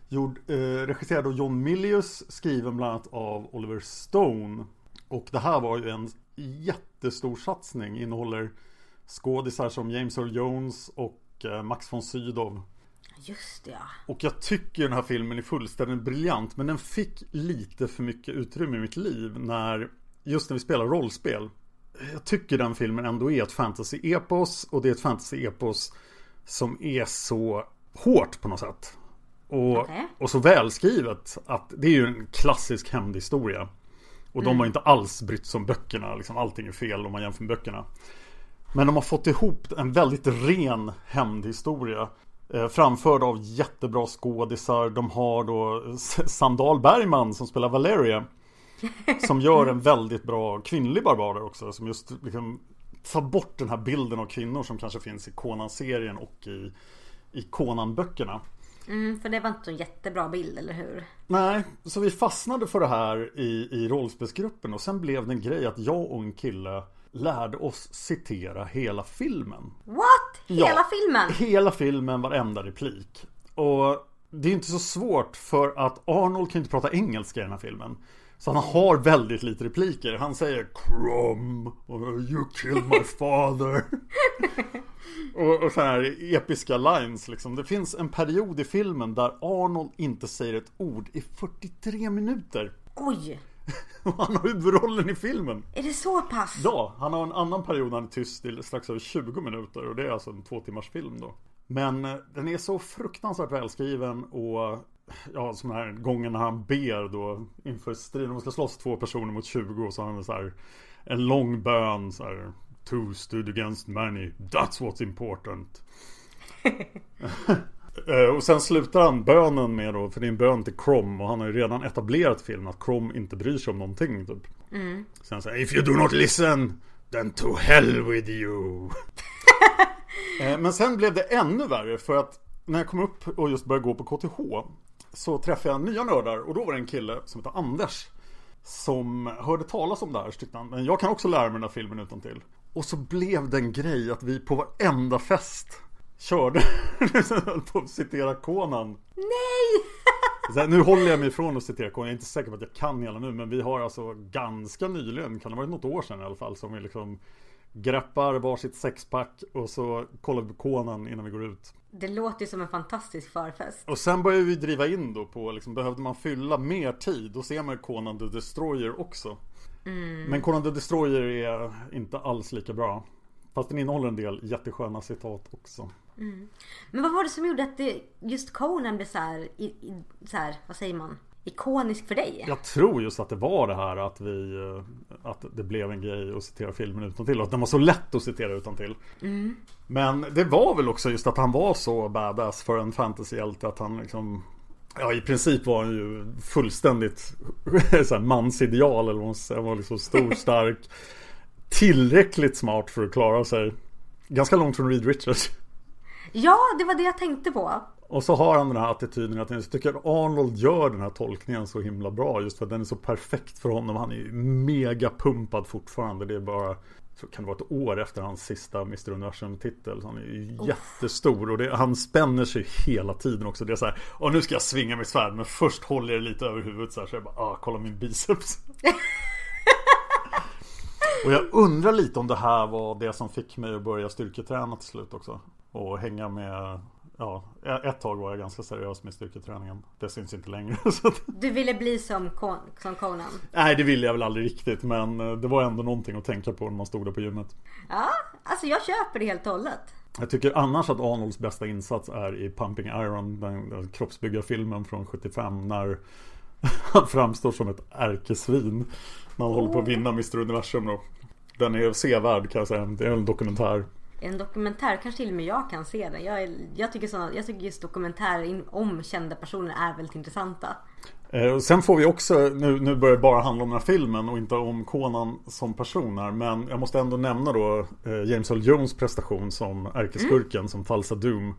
Gjord, eh, regisserad av John Milius. Skriven bland annat av Oliver Stone. Och det här var ju en jättestor satsning. Innehåller skådisar som James Earl Jones och eh, Max von Sydow. Just det, ja. Och jag tycker den här filmen är fullständigt briljant Men den fick lite för mycket utrymme i mitt liv när Just när vi spelar rollspel Jag tycker den filmen ändå är ett fantasy-epos Och det är ett fantasy-epos Som är så hårt på något sätt och, Okej. och så välskrivet att det är ju en klassisk hämndhistoria Och de har inte alls brytt sig om böckerna. Liksom, allting är fel om man jämför med böckerna. Men de har fått ihop en väldigt ren hämndhistoria. Eh, framförd av jättebra skådisar. De har då Sandal Bergman som spelar Valeria. *laughs* Som gör en väldigt bra kvinnlig barbar också. Som just liksom tar bort den här bilden av kvinnor som kanske finns i Conan-serien och i, i Conan-böckerna. Mm, för det var inte en jättebra bild, eller hur? Nej, så vi fastnade för det här i, i rollspelsgruppen och sen blev det en grej att jag och en kille lärde oss citera hela filmen. What? Hela Ja, filmen? Hela filmen, varenda replik. Och det är inte så svårt för att Arnold kan inte prata engelska i den här filmen. Så han har väldigt lite repliker. Han säger Crum och You killed my father. *laughs* och, och så här episka lines liksom. Det finns en period i filmen där Arnold inte säger ett ord i 43 minuter. Oj! *laughs* Och han har huvudrollen i filmen. Är det så pass? Ja, han har en annan period när han är tyst i strax över 20 minuter och det är alltså en två timmars film då. Men eh, den är så fruktansvärt välskriven och ja, som den här gången när han ber då inför striden. De ska slåss två personer mot 20 och så har han så här en lång bön så här. Two stood against many, that's what's important. *laughs* Eh, och sen slutar han bönen med då, för det är en bön till Crom och han har ju redan etablerat filmen att Crom inte bryr sig om någonting typ. Sen säger If you do not listen, then to hell with you. *laughs* Eh, Men sen blev det ännu värre för att när jag kom upp och just började gå på KTH så träffade jag nya nördar och då var det en kille som heter Anders som hörde talas om det här så tyckte han, men jag kan också lära mig den här filmen utan till. Och så blev det en grej att vi på varenda fest körde, höll *laughs* på att citera Conan. Nej! Här, nu håller jag mig ifrån att citera Conan, jag är inte säker på att jag kan hela nu, men vi har alltså ganska nyligen, kan det ha varit något år sedan i alla fall, som vi liksom greppar varsitt sexpack och så kollar vi på Conan innan vi går ut. Det låter ju som en fantastisk förfest. Och sen började vi driva in då på, liksom, behövde man fylla mer tid, då ser man ju Conan the Destroyer också. Men Conan the Destroyer är inte alls lika bra. Fast den innehåller en del jättesköna citat också. Men vad var det som gjorde att det, just Conan blev så här, i, i, så här, vad säger man? Ikonisk för dig? Jag tror just att det var det här att vi eh, Att det blev en grej att citera filmen utan till och att den var så lätt att citera utan till. Men det var väl också just att han var så badass för en fantasyhjälte att han liksom Ja i princip var han ju fullständigt *laughs* så mansideal eller vad man ska säga. Han var liksom stor, *laughs* stark Tillräckligt smart för att klara sig Ganska långt från Reed Richards Ja, det var det jag tänkte på. Och så har han den här attityden att jag tycker att Arnold gör den här tolkningen så himla bra just för att den är så perfekt för honom. Han är ju mega pumpad fortfarande. Det är bara så kan det vara ett år efter hans sista Mr Universum-titel. Han är ju jättestor och det, han spänner sig hela tiden också. Det är så här, och nu ska jag svinga mitt svärd men först håller jag det lite över huvudet så här så jag bara, ah, kolla min biceps. *laughs* och jag undrar lite om det här var det som fick mig att börja styrketräna till slut också. Och hänga med Ja, ett tag var jag ganska seriös med styrketräningen. Det syns inte längre. *laughs* Du ville bli som, Con, som Conan. nej, det ville jag väl aldrig riktigt. Men eh, det var ändå någonting att tänka på när man stod där på gymmet. Ja, alltså jag köper det helt och hållet. Jag tycker annars att Arnolds bästa insats är i Pumping Iron, den, den kroppsbyggarfilmen från 75 när *laughs* han framstår som ett ärkesvin. När han håller på att vinna Mr Universum då. Den är sevärd kan jag säga. Det är en dokumentär. En dokumentär, kanske till och med jag kan se den. Jag, är, jag, tycker, så, jag tycker just dokumentärer om kända personer är väldigt intressanta. Eh, och sen får vi också, nu, nu börjar det bara handla om den här filmen och inte om Conan som person här. Men jag måste ändå nämna då eh, James Earl Jones prestation som ärkeskurken, som Falsa Doom.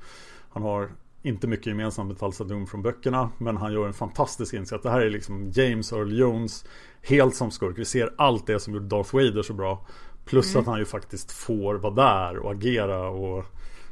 Han har inte mycket gemensamt med Falsa Doom från böckerna. Men han gör en fantastisk insats. Det här är liksom James Earl Jones helt som skurk. Vi ser allt det som gjorde Darth Vader så bra. Plus att han ju faktiskt får vara där och agera och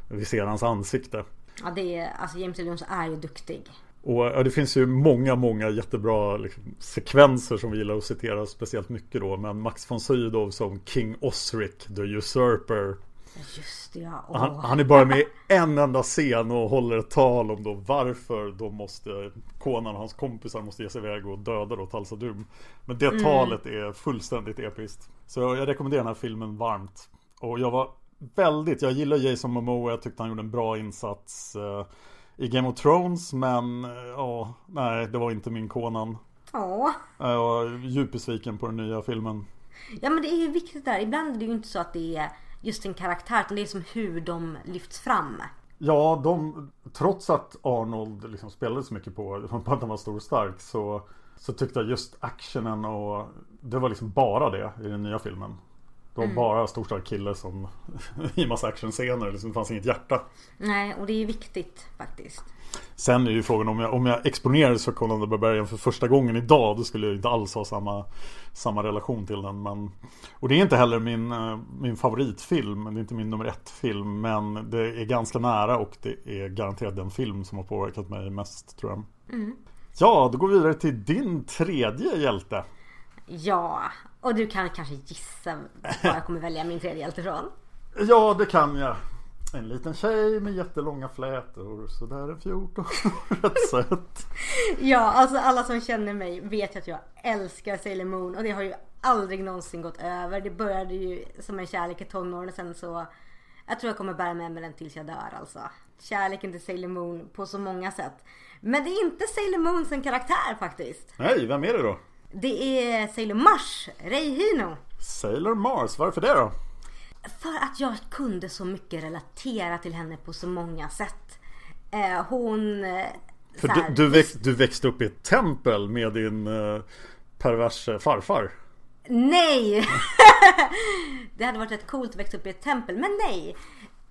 vi ser hans ansikte. Ja, det är, alltså James Earl Jones är ju duktig. Och ja, det finns ju många, många jättebra liksom, sekvenser som vi gillar att citera speciellt mycket då. Men Max von Sydow som King Osric, the usurper. Just det, ja. Åh. Han, han är bara med i en enda scen och håller ett tal om då varför då måste Conan och hans kompisar måste ge sig iväg och döda då Talsa Dum. Men det talet är fullständigt episkt. Så jag rekommenderar den här filmen varmt. Och jag var väldigt, jag gillar Jason Momoa, jag tyckte han gjorde en bra insats eh, i Game of Thrones men eh, ja, nej det var inte min Conan. Åh. Jag är djupt besviken på den nya filmen. Ja men det är ju viktigt där. Ibland är det ju inte så att det är just en karaktär utan det är som hur de lyfts fram. Ja, de, trots att Arnold liksom spelade så mycket på, *laughs* på att han var stor och stark så, så tyckte jag just actionen och det var liksom bara det i den nya filmen. Det var Mm. bara stor stark kille som *laughs* i massa actionscener. Liksom, det fanns inget hjärta. Nej, och det är viktigt faktiskt. Sen är ju frågan om jag, om jag exponerades för Conan the Barbarian för första gången idag Då skulle jag inte alls ha samma, samma relation till den men, Och det är inte heller min, eh, min favoritfilm Det är inte min nummer ett film Men det är ganska nära och det är garanterat den film som har påverkat mig mest tror jag Mm. Ja, då går vi vidare till din tredje hjälte Ja, och du kan kanske gissa vad jag kommer välja min tredje hjälte ifrån. Ja, det kan jag En liten tjej med jättelånga flätor Sådär en 14 *laughs* Rätt söt Ja, alltså alla som känner mig vet ju att jag älskar Sailor Moon och det har ju aldrig någonsin gått över. Det började ju som en kärlek i tonåren och sen så jag tror jag kommer bära med mig den tills jag dör alltså. Kärleken till Sailor Moon på så många sätt. Men det är inte Sailor Moon som karaktär faktiskt. Nej, vem är det då? Det är Sailor Mars, Rei Hino. Sailor Mars, varför det då? För att jag kunde så mycket relatera till henne på så många sätt. Eh, hon... eh, För så du, här- du, växt, du växte upp i ett tempel med din uh, perverse farfar. Nej! *laughs* det hade varit rätt coolt att växa upp i ett tempel, men nej.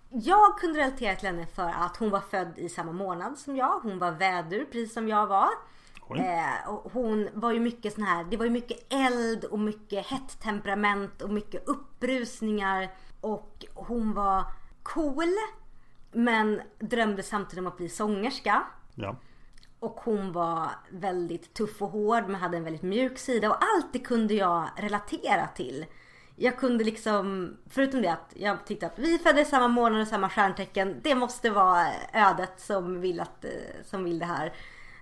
Jag kunde relatera till henne för att hon var född i samma månad som jag. Hon var vädur precis som jag var. Eh, och hon var ju mycket sån här, det var ju mycket eld och mycket hett temperament och mycket upprusningar. Och hon var cool. Men drömde samtidigt om att bli sångerska. Ja. Och hon var väldigt tuff och hård men hade en väldigt mjuk sida och allt det kunde jag relatera till. Jag kunde liksom, förutom det att jag tyckte att vi föddes samma månad och samma stjärntecken. Det måste vara ödet som vill, att, eh, som vill det här.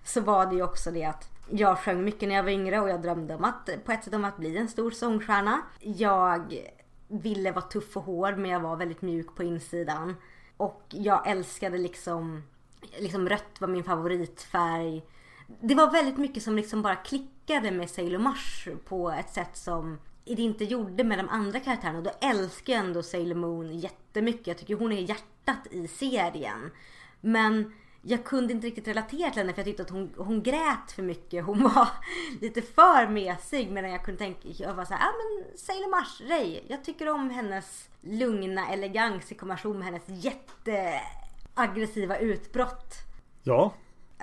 Så var det ju också det att jag sjöng mycket när jag var yngre och jag drömde om att, på ett sätt om att bli en stor sångstjärna. Jag ville vara tuff och hård men jag var väldigt mjuk på insidan. Och jag älskade liksom, liksom rött var min favoritfärg. Det var väldigt mycket som liksom bara klickade med Sailor Mars på ett sätt som det inte gjorde med de andra karaktärerna. Och då älskar jag ändå Sailor Moon jättemycket. Jag tycker hon är hjärtat i serien. Men jag kunde inte riktigt relatera till henne för jag tyckte att hon, hon grät för mycket. Hon var *laughs* lite för mesig medan jag kunde tänka, jag var såhär, ja ah, men Sailor Mars, Ray. Jag tycker om hennes lugna elegans i kombination med hennes jätteaggressiva utbrott. Ja.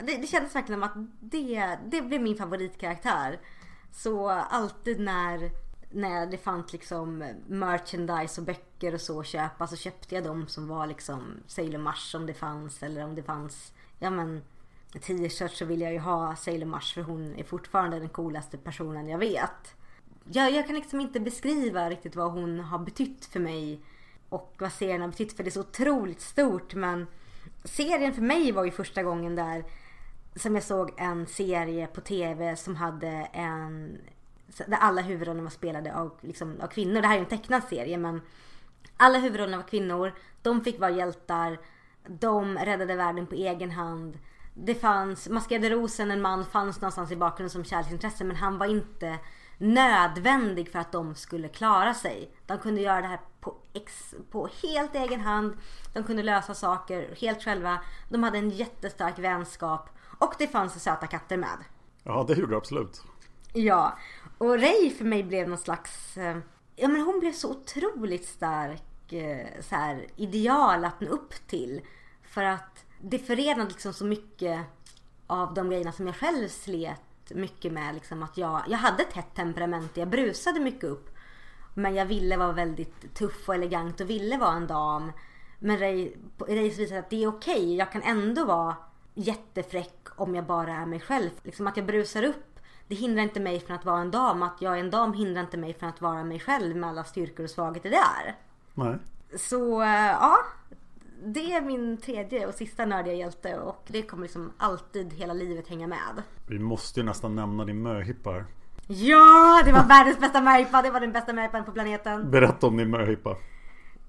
Det, det kändes verkligen som att det, det blev min favoritkaraktär. Så alltid när, när det fanns liksom merchandise och böcker och så att köpa så köpte jag de som var liksom Sailor Mars om det fanns eller om det fanns ja men t-shirts så vill jag ju ha Sailor Mars för hon är fortfarande den coolaste personen jag vet. Jag, jag kan liksom inte beskriva riktigt vad hon har betytt för mig och vad serien har betytt för det är så otroligt stort men serien för mig var ju första gången där som jag såg en serie på tv som hade en där alla huvudrollerna var spelade av, liksom, av kvinnor. Det här är en tecknad serie men alla huvudrollerna var kvinnor. De fick vara hjältar. De räddade världen på egen hand. Det fanns, Maskerade rosen, en man fanns någonstans i bakgrunden som kärleksintresse men han var inte nödvändig för att de skulle klara sig. De kunde göra det här på, ex, på helt egen hand. De kunde lösa saker helt själva. De hade en jättestark vänskap. Och det fanns söta katter med. Ja, det gjorde det absolut. Ja, och Ray för mig blev någon slags... Eh, ja men hon blev så otroligt stark eh, så här, ideal att nå upp till. För att det förenade liksom så mycket av de grejerna som jag själv slet mycket med. Liksom att jag, jag hade ett hett temperament, jag brusade mycket upp. Men jag ville vara väldigt tuff och elegant och ville vara en dam. Men Ray, visade att det är okej, jag kan ändå vara jättefräck om jag bara är mig själv. Liksom att jag brusar upp, det hindrar inte mig från att vara en dam. Att jag är en dam hindrar inte mig från att vara mig själv med alla styrkor och svagheter det är. Nej. Så eh, ja, det är min tredje och sista nördiga hjälte och det kommer liksom alltid hela livet hänga med. Vi måste ju nästan nämna din möhippa här. Ja, det var världens bästa möhippa. Det var den bästa möhippan på planeten. Berätta om din möhippa.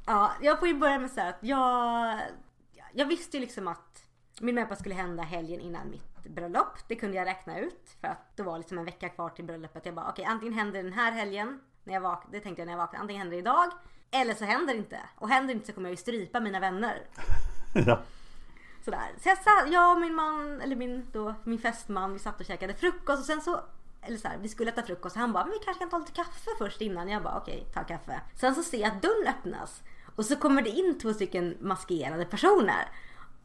Ja, jag får ju börja med så här att jag... Jag visste ju liksom att Min möhippa skulle hända helgen innan mitt bröllop. Det kunde jag räkna ut för att det var liksom en vecka kvar till bröllopet. Jag bara okej, okay, antingen händer den här helgen när jag vaknade. Det tänkte jag när jag vaknade. Antingen händer det idag eller så händer det inte. Och händer det inte så kommer jag ju strypa mina vänner. *laughs* ja. Sådär. Så jag, satt, jag och min man, eller min, då, min fästman, vi satt och käkade frukost och sen så eller så här, vi skulle äta frukost och han bara, men vi kanske kan ta lite kaffe först innan. Jag bara, okej, okay, ta kaffe. Sen så ser jag att dörren öppnas och så kommer det in två stycken maskerade personer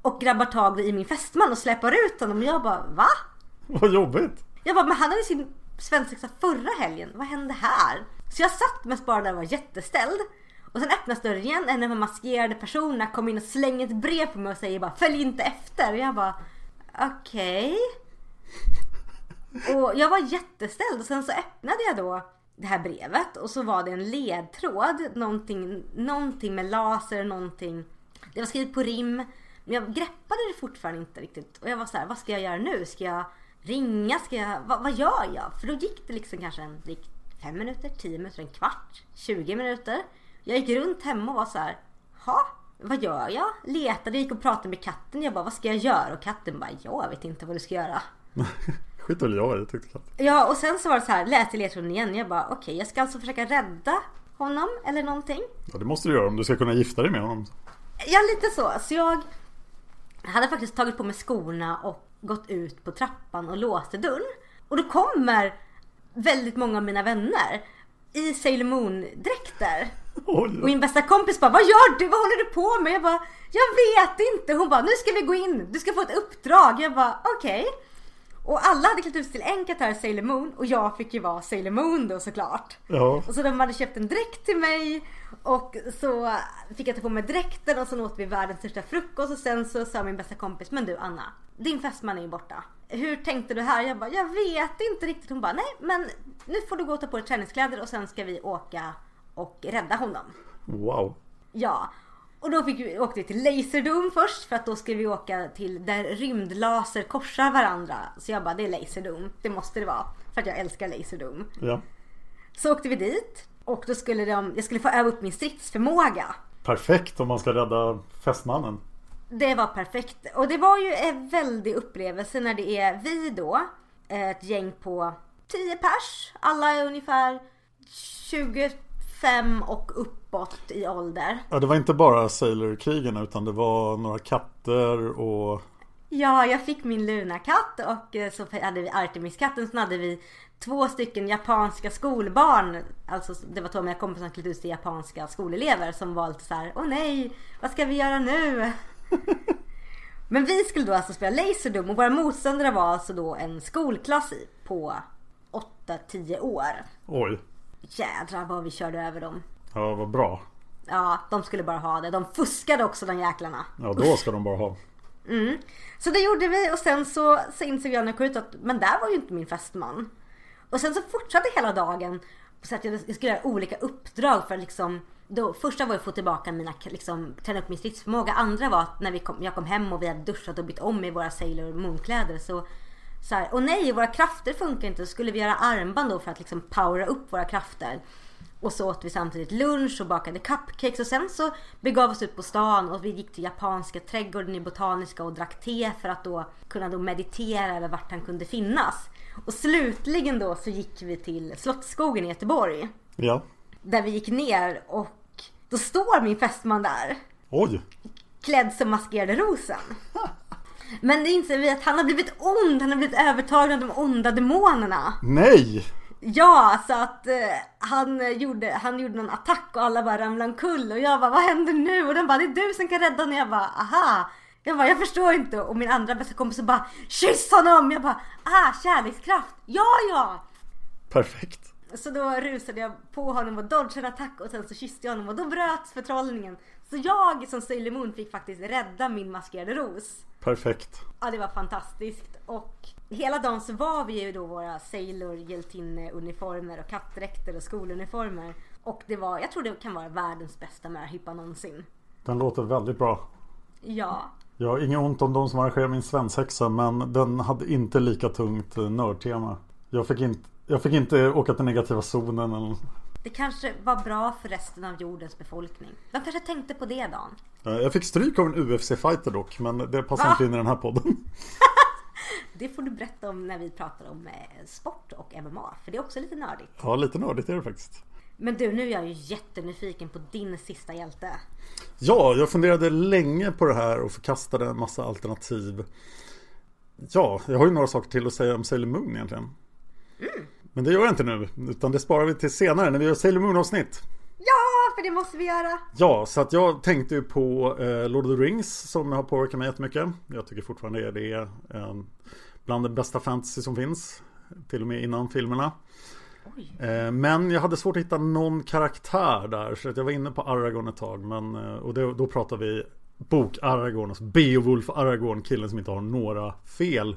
och grabbar tag i min fästman och släpar ut honom. Och jag bara, va? Vad jobbigt. Jag bara, men han hade sin svensexa förra helgen. Vad hände här? Så jag satt mest bara där och var jätteställd. Och sen öppnas dörren igen. En av de maskerade personerna kommer in och slänger ett brev på mig och säger bara följ inte efter. Och jag bara okej. Okay. Och jag var jätteställd och sen så öppnade jag då det här brevet och så var det en ledtråd. Någonting, någonting med laser, någonting. Det var skrivet på rim. Men jag greppade det fortfarande inte riktigt. Och jag var så här, vad ska jag göra nu? Ska jag ringa? Ska jag, vad, vad gör jag? För då gick det liksom kanske en drygt fem minuter, tio minuter, en kvart, 20 minuter. Jag gick runt hemma och var så här, ha, vad gör jag? Letade, gick och pratade med katten. Jag bara, vad ska jag göra? Och katten bara, jag vet inte vad du ska göra. *laughs* Skit väl jag i, tyckte katten. Ja, och sen så var det så här, läste ledtråden igen. Jag bara, okej, okay, jag ska alltså försöka rädda honom eller någonting. Ja, det måste du göra om du ska kunna gifta dig med honom. Ja, lite så. Så jag hade faktiskt tagit på mig skorna och gått ut på trappan och låste dörren. Och då kommer väldigt många av mina vänner i Sailor Moon-dräkter. Och min bästa kompis bara, vad gör du? Vad håller du på med? Jag bara, jag vet inte. Hon bara, nu ska vi gå in. Du ska få ett uppdrag. Jag bara, okej. Okay. Och alla hade klätt ut sig till en karaktär Sailor Moon och jag fick ju vara Sailor Moon då såklart. Ja. Och så de hade köpt en dräkt till mig och så fick jag ta på mig dräkten och så åt vi världens största frukost och sen så sa min bästa kompis, men du Anna, din fästman är ju borta. Hur tänkte du här? Jag bara, jag vet inte riktigt. Hon bara, nej men nu får du gå och ta på dig träningskläder och sen ska vi åka och rädda honom. Wow. Ja. Och då fick vi, åkte vi till Laserdome först för att då skulle vi åka till där rymdlaser korsar varandra. Så jag bara, det är Laserdome. Det måste det vara. För att jag älskar Laserdome. Ja. Så åkte vi dit. Och då skulle de, jag skulle få öva upp min stridsförmåga. Perfekt om man ska rädda fästmannen. Det var perfekt. Och det var ju en väldig upplevelse när det är vi då. Ett gäng på 10 pers. Alla är ungefär 25 och uppåt i ålder. Ja, det var inte bara Sailor-krigen utan det var några katter och... Ja, jag fick min Luna-katt och eh, så hade vi Artemis-katten. Så hade vi två stycken japanska skolbarn. Alltså det var två av mina kompisar som klädde ut till japanska skolelever som var lite så här, åh nej, vad ska vi göra nu? *laughs* Men vi skulle då alltså spela Laserdom och våra motståndare var alltså då en skolklass på 8-10 år. Oj. Jädrar vad vi körde över dem. Ja, vad bra. Ja, de skulle bara ha det. De fuskade också de jäklarna. Ja, då ska de bara ha. Mm. Så det gjorde vi och sen så, så insåg jag när jag kom ut att men där var ju inte min fästman. Och sen så fortsatte hela dagen så att jag skulle göra olika uppdrag för att liksom då, första var att få tillbaka mina, liksom, träna upp min stridsförmåga. Andra var att när vi kom, jag kom hem och vi hade duschat och bytt om i våra Sailor Moon-kläder så, så här, och nej, våra krafter funkar inte. Så skulle vi göra armband då för att liksom powera upp våra krafter. Och så åt vi samtidigt lunch och bakade cupcakes och sen så begav vi oss ut på stan och vi gick till japanska trädgården i Botaniska och drack te för att då kunna då meditera över vart han kunde finnas. Och slutligen då så gick vi till Slottsskogen i Göteborg. Ja. Där vi gick ner och då står min fästman där. Oj! Klädd som maskerade rosen. Men det inser vi att han har blivit ond. Han har blivit övertagen av de onda demonerna. Nej! Ja, så att eh, han, gjorde, han gjorde någon attack och alla bara ramlade omkull. Och jag bara, vad händer nu? Och de bara, det är du som kan rädda honom. Jag bara, aha. Jag bara, jag förstår inte. Och min andra bästa kompis bara, kyss honom! Jag bara, ah, kärlekskraft. Ja, ja! Perfekt. Så då rusade jag på honom och dodgade en attack och sen så kysste jag honom och då bröts förtrollningen. Så jag som Sailor Moon fick faktiskt rädda min maskerade ros. Perfekt. Ja det var fantastiskt. Och hela dagen så var vi ju då våra Sailor hjältinne-uniformer och kattdräkter och skoluniformer. Och det var, jag tror det kan vara världens bästa möhippa någonsin. Den låter väldigt bra. Ja. Jag har inget ont om de som arrangerar min svensexa men den hade inte lika tungt nördtema. Jag fick inte jag fick inte åka till negativa zonen eller Det kanske var bra för resten av jordens befolkning. De kanske tänkte på det Dan. Eh, Jag fick stryk av en UFC-fighter dock, men det passar Va? inte in i den här podden. *laughs* Det får du berätta om när vi pratar om eh, sport och MMA. För det är också lite nördigt. Ja, lite nördigt är det faktiskt. Men du, nu är jag ju jättenyfiken på din sista hjälte. Ja, jag funderade länge på det här och förkastade en massa alternativ. Ja, jag har ju några saker till att säga om Sailor Moon egentligen. Men det gör jag inte nu, utan det sparar vi till senare när vi gör Sailor Moon-avsnitt. Ja, för det måste vi göra. Ja, så att jag tänkte ju på eh, Lord of the Rings som har påverkat mig jättemycket. Jag tycker fortfarande det är en, bland det bästa fantasy som finns. Till och med innan filmerna. Eh, men jag hade svårt att hitta någon karaktär där. Så att jag var inne på Aragorn ett tag. Men, eh, och då, då pratar vi bok Aragorn. Alltså Beowulf Aragorn. Killen som inte har några fel.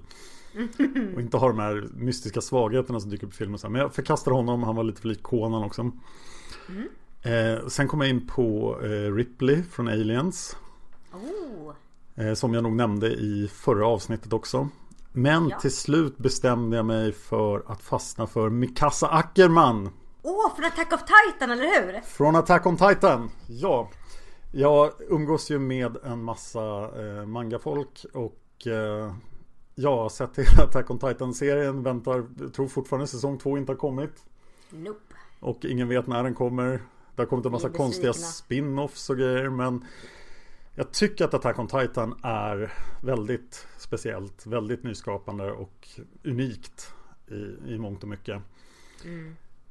*laughs* Och inte har de här mystiska svagheterna som dyker upp i filmen. Men jag förkastade honom. Han var lite för lik Conan också. Eh, sen kom jag in på eh, Ripley från Aliens. Oh, Eh, som jag nog nämnde i förra avsnittet också. Men Ja. till slut bestämde jag mig för att fastna för Mikasa Ackerman. Åh, från Attack of Titan, eller hur? Från Attack on Titan. Ja. Jag umgås ju med en massa eh, mangafolk och eh, har sett hela *laughs* Attack on Titan-serien. Väntar, tror fortfarande säsong två inte har kommit. Nope. Och ingen vet när den kommer. Det har kommit en massa konstiga spin-offs och grejer. Men jag tycker att Attack on Titan är väldigt speciellt. Väldigt nyskapande och unikt i, i mångt och mycket.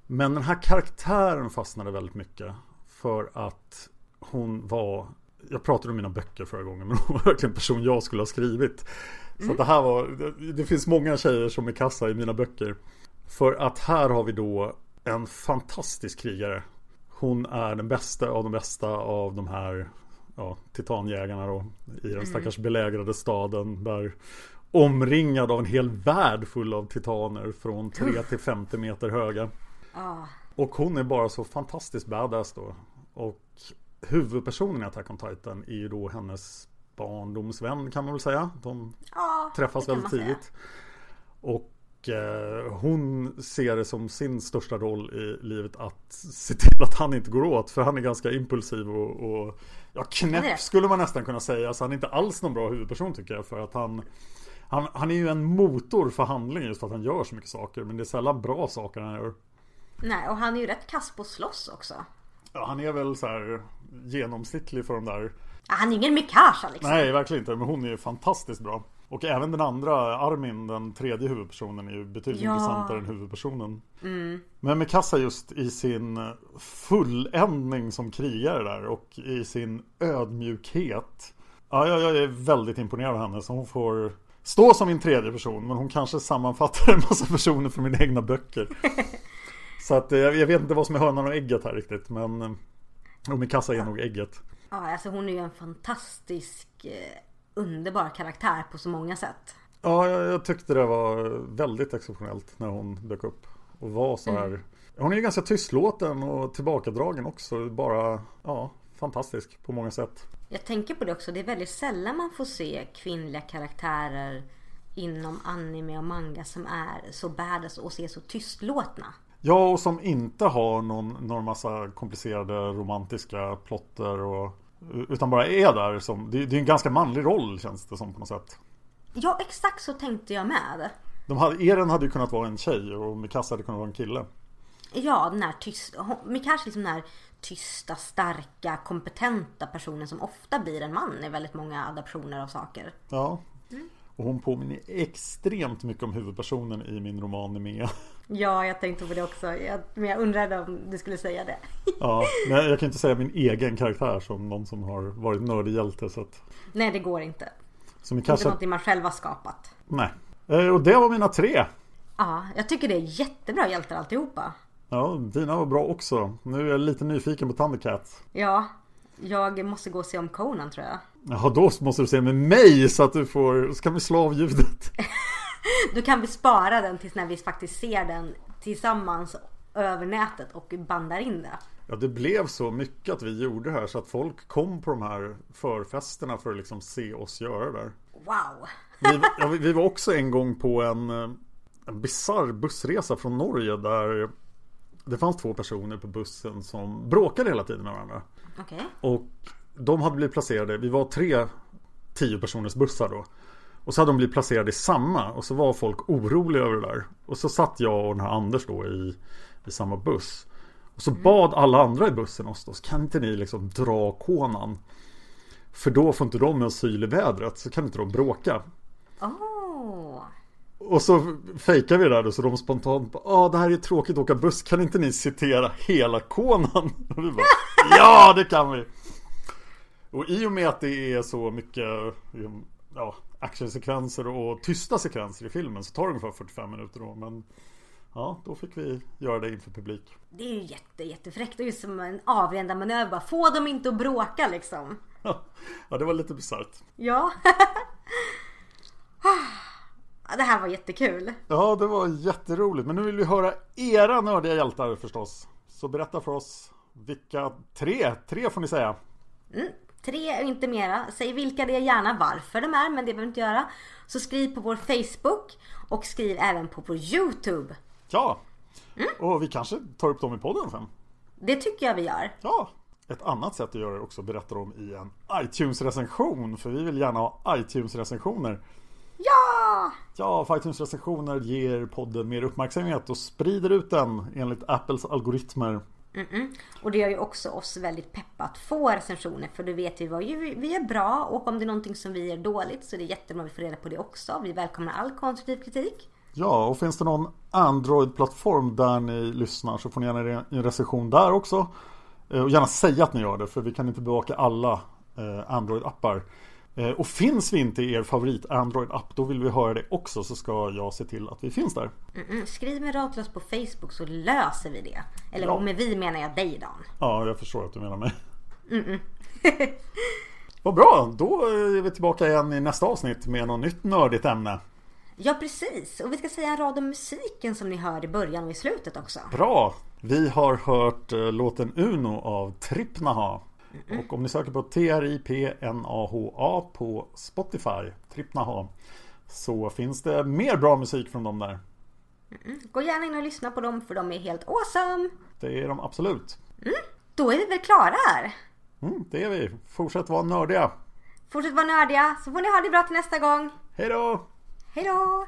Men den här karaktären fastnade väldigt mycket. För att hon var Jag pratade om mina böcker förra gången *laughs* men hon var verkligen en person jag skulle ha skrivit. Så att det här var det, det finns många tjejer som är kassa i mina böcker. För att här har vi då en fantastisk krigare. Hon är den bästa av de bästa av de här ja, titanjägarna då. I den stackars belägrade staden. Där omringad av en hel värld full av titaner. Från 3 till 50 meter höga. Ja, Och hon är bara så fantastiskt badass då. Och huvudpersonen i Attack on Titan är ju då hennes barndomsvän kan man väl säga. De ja träffas väldigt tidigt. Och eh, hon ser det som sin största roll i livet att se till att han inte går åt. För han är ganska impulsiv och, och ja, knäpp skulle man nästan kunna säga. Så han är inte alls någon bra huvudperson tycker jag. För att han, han, han är ju en motor för handling just för att han gör så mycket saker. Men det är sällan bra saker han gör. Nej, och han är ju rätt kass på att slåss också. Ja, han är väl så här genomsnittlig för de där Ja, Han är ingen Mikasa liksom. Nej, verkligen inte. Men hon är ju fantastiskt bra. Och även den andra, Armin, den tredje huvudpersonen, är ju betydligt Ja. intressantare än huvudpersonen. Men Mikasa just i sin fulländning som krigare där och i sin ödmjukhet. Ja, jag, jag är väldigt imponerad av henne. Så hon får stå som min tredje person. Men hon kanske sammanfattar *laughs* en massa personer från mina egna böcker. *laughs* Så att eh, jag, jag vet inte vad som är hönan och ägget här riktigt. Men eh, och Mikasa är nog ägget. Ja, alltså hon är ju en fantastisk, eh, underbar karaktär på så många sätt. Ja, jag, jag tyckte det var väldigt exceptionellt när hon dök upp. Och var så här. Hon är ju ganska tystlåten och tillbakadragen också. Bara, ja, fantastisk på många sätt. Jag tänker på det också, det är väldigt sällan man får se kvinnliga karaktärer inom anime och manga som är så badass och ser så tystlåtna. Ja, och som inte har någon, någon massa komplicerade romantiska plotter och utan bara är där som, det, det är en ganska manlig roll känns det som på något sätt. Ja, exakt så tänkte jag med. De hade, Eren hade ju kunnat vara en tjej och Mikasa hade kunnat vara en kille. Ja, den här tysta, är liksom den här tysta, starka, kompetenta personen som ofta blir en man i väldigt många adaptioner av saker. Ja. Och hon påminner extremt mycket om huvudpersonen i min roman Nemea. Ja, jag tänkte på det också. Jag, men jag undrade om du skulle säga det. Ja, men jag kan inte säga min egen karaktär som någon som har varit nördig hjälte. Så att, Nej, det går inte. som Inte kanske, någonting man själv har skapat. nej. Eh, Och det var mina tre. Ja, jag tycker det är jättebra hjältar alltihopa. Ja, dina var bra också. Nu är jag lite nyfiken på Thundercat. Ja, jag måste gå och se om Conan tror jag. Jaha, då måste du se med mig så att du får, så kan vi slå av ljudet. Då kan vi spara den tills när vi faktiskt ser den tillsammans över nätet och bandar in det. Ja, det blev så mycket att vi gjorde här så att folk kom på de här förfesterna för att liksom se oss göra det där. Wow! Vi, ja, vi- var också en gång på en, eh, en bizarr bussresa från Norge där det fanns två personer på bussen som bråkade hela tiden med varandra. Okej. Och de hade blivit placerade, vi var tre tio personers bussar då. Och så hade de blivit placerade i samma och så var folk oroliga över det där. Och så satt jag och den här Anders då i, i samma buss. Och så bad alla andra i bussen oss då, kan inte ni liksom dra konan? För då får inte de asyl i vädret, så kan inte de bråka. Åh. Och så fejkar vi det där då, så de spontant bara, ah, det här är tråkigt att åka buss, kan inte ni citera hela konan? *laughs* Och vi bara, ja det kan vi! Och i och med att det är så mycket ja, actionsekvenser och tysta sekvenser i filmen så tar det ungefär 45 minuter då. Men ja, då fick vi göra det inför publik. Det är ju jätte, jättefräckt och just som en avrända manöver. Bara, Få dem inte att bråka liksom. *laughs* ja, det var lite bisarrt. Ja. *laughs* Ja, det här var jättekul. Ja, det var jätteroligt. Men nu vill vi höra era nördiga hjältar förstås. Så berätta för oss vilka tre, tre får ni säga. Mm, tre och inte mera. Säg vilka det är gärna, varför de är, men det behöver du inte göra. Så skriv på vår Facebook och skriv även på vår YouTube. Ja, och vi kanske tar upp dem i podden sen. Det tycker jag vi gör. Ja, ett annat sätt att göra det också berätta dem i en iTunes-recension. För vi vill gärna ha iTunes-recensioner. Ja! Ja, för iTunes-recensioner ger podden mer uppmärksamhet och sprider ut den enligt Apples algoritmer. Mm-mm. Och det gör ju också oss väldigt peppat att få recensioner för då vet vi vad vi är bra och om det är någonting som vi gör dåligt så är det jättebra att vi får reda på det också. Vi välkomnar all konstruktiv kritik. Ja, och finns det någon Android-plattform där ni lyssnar så får ni gärna en recension där också. Eh, och gärna säga att ni gör det för vi kan inte bevaka alla eh, Android-appar. Eh, Och finns vi inte i er favorit Android-app då vill vi höra det också så ska jag se till att vi finns där. Mm-mm. Skriv med Ratlös på Facebook så löser vi det. Eller Ja. med vi menar jag dig Dan. Ja, jag förstår att du menar mig. *laughs* Vad bra, då är vi tillbaka igen i nästa avsnitt med något nytt nördigt ämne. Ja precis, och vi ska säga en rad om musiken som ni hör i början och i slutet också. Bra! Vi har hört eh, låten Uno av Trippnaha. Och om ni söker på T-R-I-P-N-A-H-A på Spotify, Trippnaha, så finns det mer bra musik från dem där. Gå gärna in och lyssna på dem för de är helt awesome. Det är de absolut. Då är vi väl klara här. Mm, det är vi. Fortsätt vara nördiga. Fortsätt vara nördiga så får ni ha det bra till nästa gång. Hej då! Hej då!